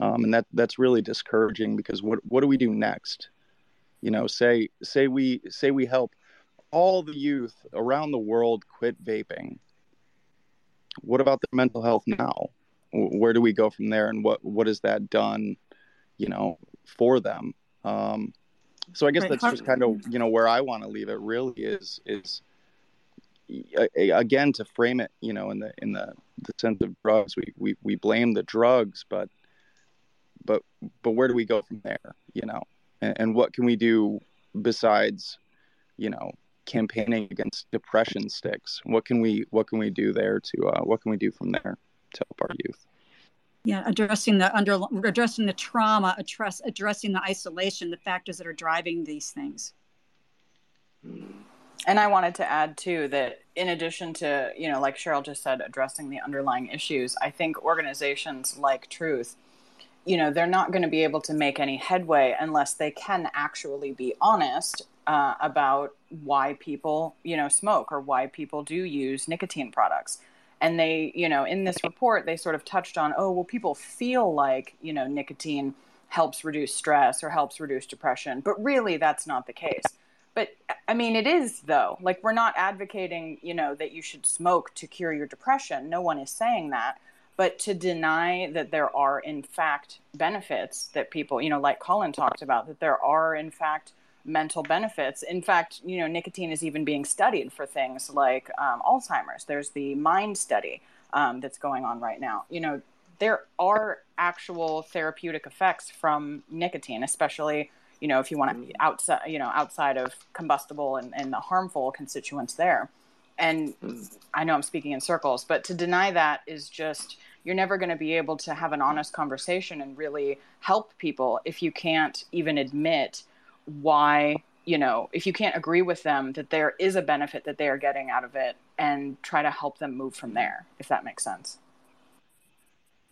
um, and that that's really discouraging because what what do we do next? You know say say we say we help all the youth around the world quit vaping. What about their mental health now? Where do we go from there? And what what has that done you know for them? Um, so i guess right. that's just kind of you know where i want to leave it really is is again to frame it you know in the in the, the sense of drugs we, we we blame the drugs but but but where do we go from there you know? And, and what can we do besides you know campaigning against depression sticks? What can we what can we do there to uh, what can we do from there to help our youth? Yeah addressing the under addressing the trauma address, addressing the isolation the factors that are driving these things. And i wanted to add too that in addition to you know like cheryl just said addressing the underlying issues i think organizations like truth you know they're not going to be able to make any headway unless they can actually be honest uh, about why people you know smoke or why people do use nicotine products and they you know in this report they sort of touched on oh well people feel like you know nicotine helps reduce stress or helps reduce depression but really that's not the case But I mean, it is though. Like we're not advocating, you know, that you should smoke to cure your depression. No one is saying that. But to deny that there are in fact benefits that people, you know, like Colin talked about, that there are in fact mental benefits. In fact, you know, nicotine is even being studied for things like um, Alzheimer's. There's the mind study um, that's going on right now. You know, there are actual therapeutic effects from nicotine, especially you know if you want to mm. outside you know outside of combustible and, and the harmful constituents there and mm. i know i'm speaking in circles but to deny that is just you're never going to be able to have an honest conversation and really help people if you can't even admit why you know if you can't agree with them that there is a benefit that they are getting out of it and try to help them move from there if that makes sense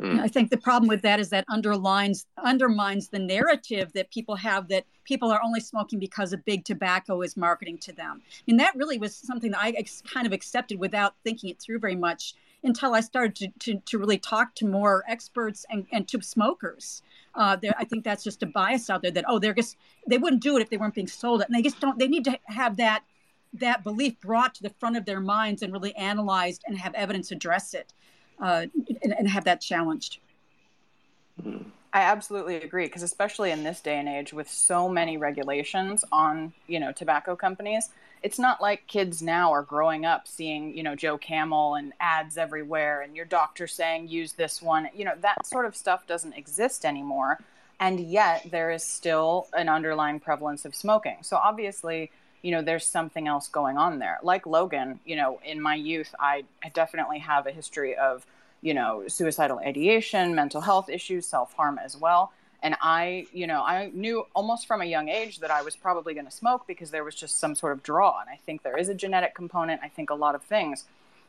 Mm. I think the problem with that is that underlines undermines the narrative that people have that people are only smoking because of big tobacco is marketing to them. And that really was something that I ex- kind of accepted without thinking it through very much until I started to, to, to really talk to more experts and, and to smokers. Uh, I think that's just a bias out there that oh they're just they wouldn't do it if they weren't being sold it, and they just don't. They need to have that that belief brought to the front of their minds and really analyzed and have evidence address it uh, and, and, have that challenged. I absolutely agree because especially in this day and age with so many regulations on, you know, tobacco companies, it's not like kids now are growing up seeing, you know, Joe Camel and ads everywhere and your doctor saying use this one. You know, that sort of stuff doesn't exist anymore. And yet there is still an underlying prevalence of smoking. So obviously, you know, there's something else going on there. Like Logan, you know, in my youth, I, I definitely have a history of, you know, suicidal ideation, mental health issues, self harm as well. And I, you know, I knew almost from a young age that I was probably going to smoke because there was just some sort of draw. And I think there is a genetic component. I think a lot of things.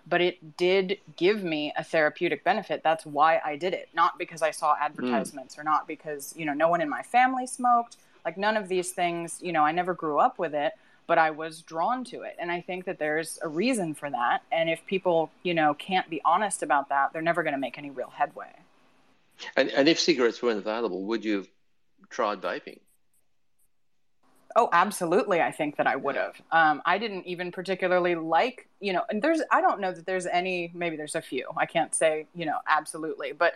But it did give me a therapeutic benefit. That's why I did it. Not because I saw advertisements mm. or not because, you know, no one in my family smoked. Like none of these things, you know, I never grew up with it but I was drawn to it. And I think that there's a reason for that. And if people, you know, can't be honest about that, they're never going to make any real headway. And, and if cigarettes weren't available, would you have tried vaping? Oh, absolutely. I think that I would have. Um, I didn't even particularly like, you know, and there's, I don't know that there's any, maybe there's a few. I can't say, you know, absolutely, but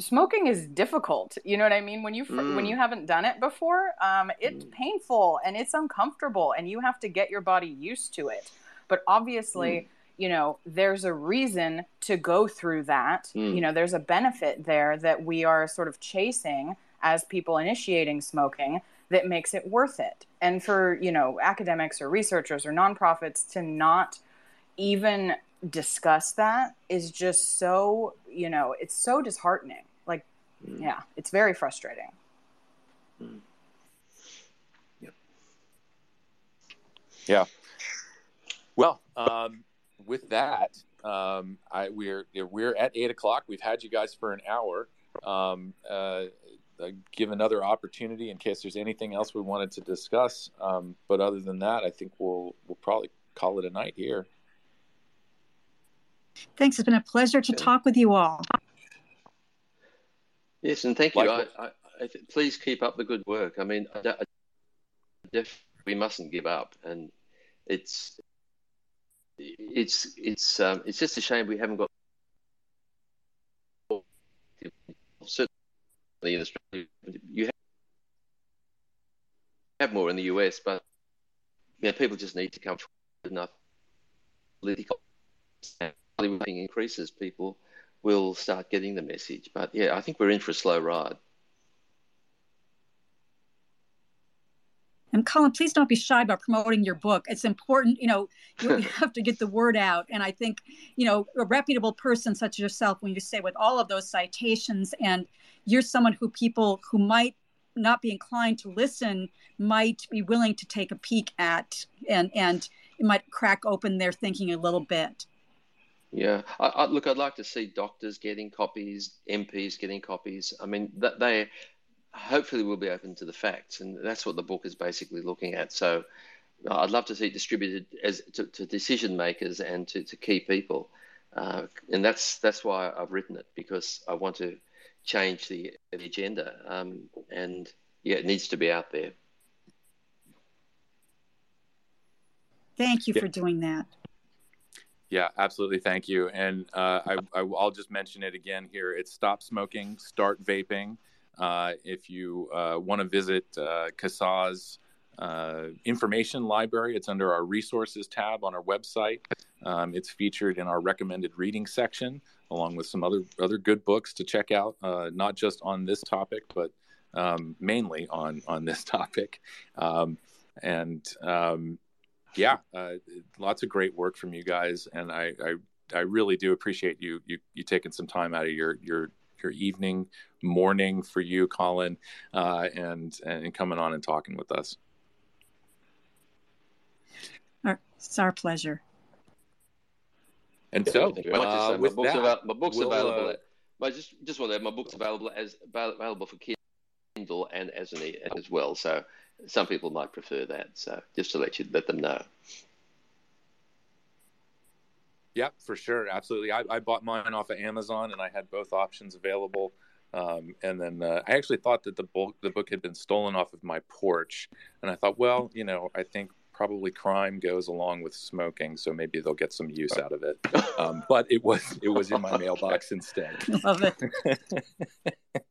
smoking is difficult you know what i mean when you mm. when you haven't done it before um, it's mm. painful and it's uncomfortable and you have to get your body used to it but obviously mm. You know there's a reason to go through that mm. you know there's a benefit there that we are sort of chasing as people initiating smoking that makes it worth it and for you know academics or researchers or nonprofits to not even discuss that is just so you know it's so disheartening Mm. Yeah, it's very frustrating. Mm. Yep. Yeah. Well, um, with that, um, I, we're we're at eight o'clock. We've had you guys for an hour. Um, uh, uh, give another opportunity in case there's anything else we wanted to discuss. Um, but other than that, I think we'll we'll probably call it a night here. Thanks. It's been a pleasure to talk with you all. Yes, and thank you. I, I, I, please keep up the good work. I mean, we mustn't give up, and it's it's it's um, it's just a shame we haven't got certainly in Australia. You have more in the US, but you know, people just need to come forward enough political increases people will start getting the message. But yeah, I think we're in for a slow ride. And Colin, please don't be shy about promoting your book. It's important, you know, you have to get the word out. And I think, you know, a reputable person such as yourself, when you say with all of those citations, and you're someone who people who might not be inclined to listen might be willing to take a peek at and and it might crack open their thinking a little bit. Yeah, I, I, look, I'd like to see doctors getting copies, MPs getting copies. I mean, that they hopefully we'll be open to the facts, and that's what the book is basically looking at. So, I'd love to see it distributed as to, to decision makers and to, to key people, uh, and that's that's why I've written it because I want to change the, the agenda, um, and yeah, it needs to be out there. Thank you Yeah. for doing that. Yeah, absolutely. Thank you. And uh, I, I, will just mention it again here. It's Stop Smoking, Start Vaping. Uh, if you uh, want to visit uh, CASAA's uh, information library, it's under our resources tab on our website. Um, it's featured in our recommended reading section, along with some other other good books to check out, uh, not just on this topic, but um, mainly on on this topic. Um, and um, yeah, lots of great work from you guys, and I, I, I really do appreciate you, you you taking some time out of your your your evening, morning for you, Colin, uh, and and coming on and talking with us. Our- It's our pleasure. And so, Thank you very much. uh, So my book's, that, avail- my book's we'll, available. uh, At, I just just want to add, my book's available as available for Kindle and as an e as well. So some people might prefer that. So just to let you let them know. Yeah, for sure, absolutely. I, I bought mine off of Amazon, and I had both options available. Um, and then uh, I actually thought that the book the book had been stolen off of my porch, and I thought, well, you know, I think probably crime goes along with smoking, so maybe they'll get some use out of it. Um, but it was it was in my mailbox instead. Love it.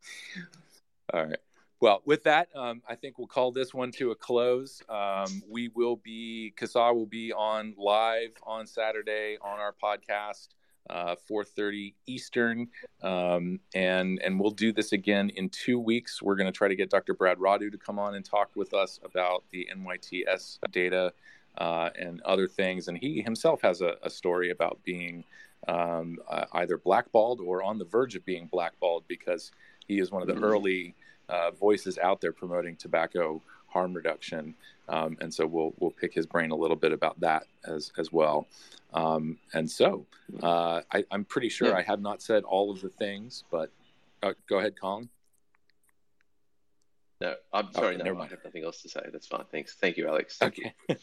All right. Well, with that, um, I think we'll call this one to a close. Um, we will be, CASAA will be on live on Saturday on our podcast, uh, 4.30 Eastern. Um, and, and we'll do this again in two weeks. We're going to try to get Dr. Brad Rodu to come on and talk with us about the NYTS data uh, and other things. And he himself has a, a story about being um, uh, either blackballed or on the verge of being blackballed because he is one of the early uh, voices out there promoting tobacco harm reduction, um, and so we'll we'll pick his brain a little bit about that as as well. Um, and so uh, I, I'm pretty sure Yeah. I have not said all of the things, but uh, go ahead, Colin. No, I'm Okay, sorry. never no, I have nothing else to say. That's fine. Thanks. Thank you, Alex. Thank you. Okay.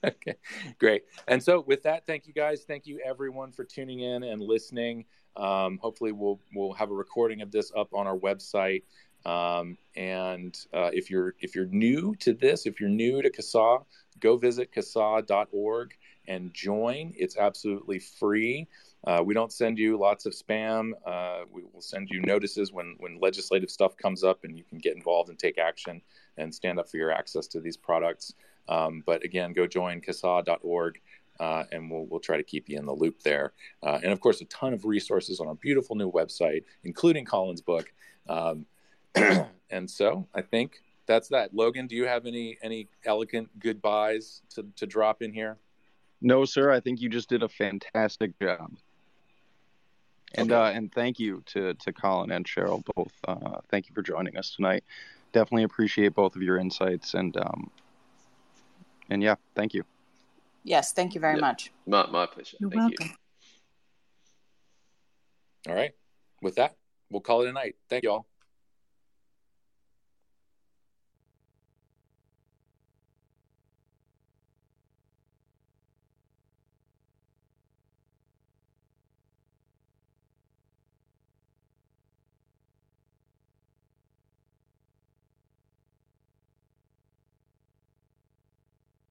okay. Great. And so with that, thank you guys. Thank you everyone for tuning in and listening. Um, hopefully we'll we'll have a recording of this up on our website. Um, and uh, if you're if you're new to this, if you're new to CASAA, go visit CASAA.org and join. It's absolutely free. Uh, we don't send you lots of spam. Uh, we will send you notices when when legislative stuff comes up, and you can get involved and take action and stand up for your access to these products. Um, but again, go join CASAA.org. Uh, and we'll, we'll try to keep you in the loop there. Uh, and of course, a ton of resources on our beautiful new website, including Colin's book. Um, and so I think that's that. Logan, do you have any any elegant goodbyes to, to drop in here? No, sir. I think you just did a fantastic job. And Okay. uh, and thank you to to Colin and Cheryl both. Uh, thank you for joining us tonight. Definitely appreciate both of your insights and um, and yeah, thank you. Yes, thank you very Yeah. much. My, my pleasure. You're Thank welcome. you. All right. With that, we'll call it a night. Thank you all.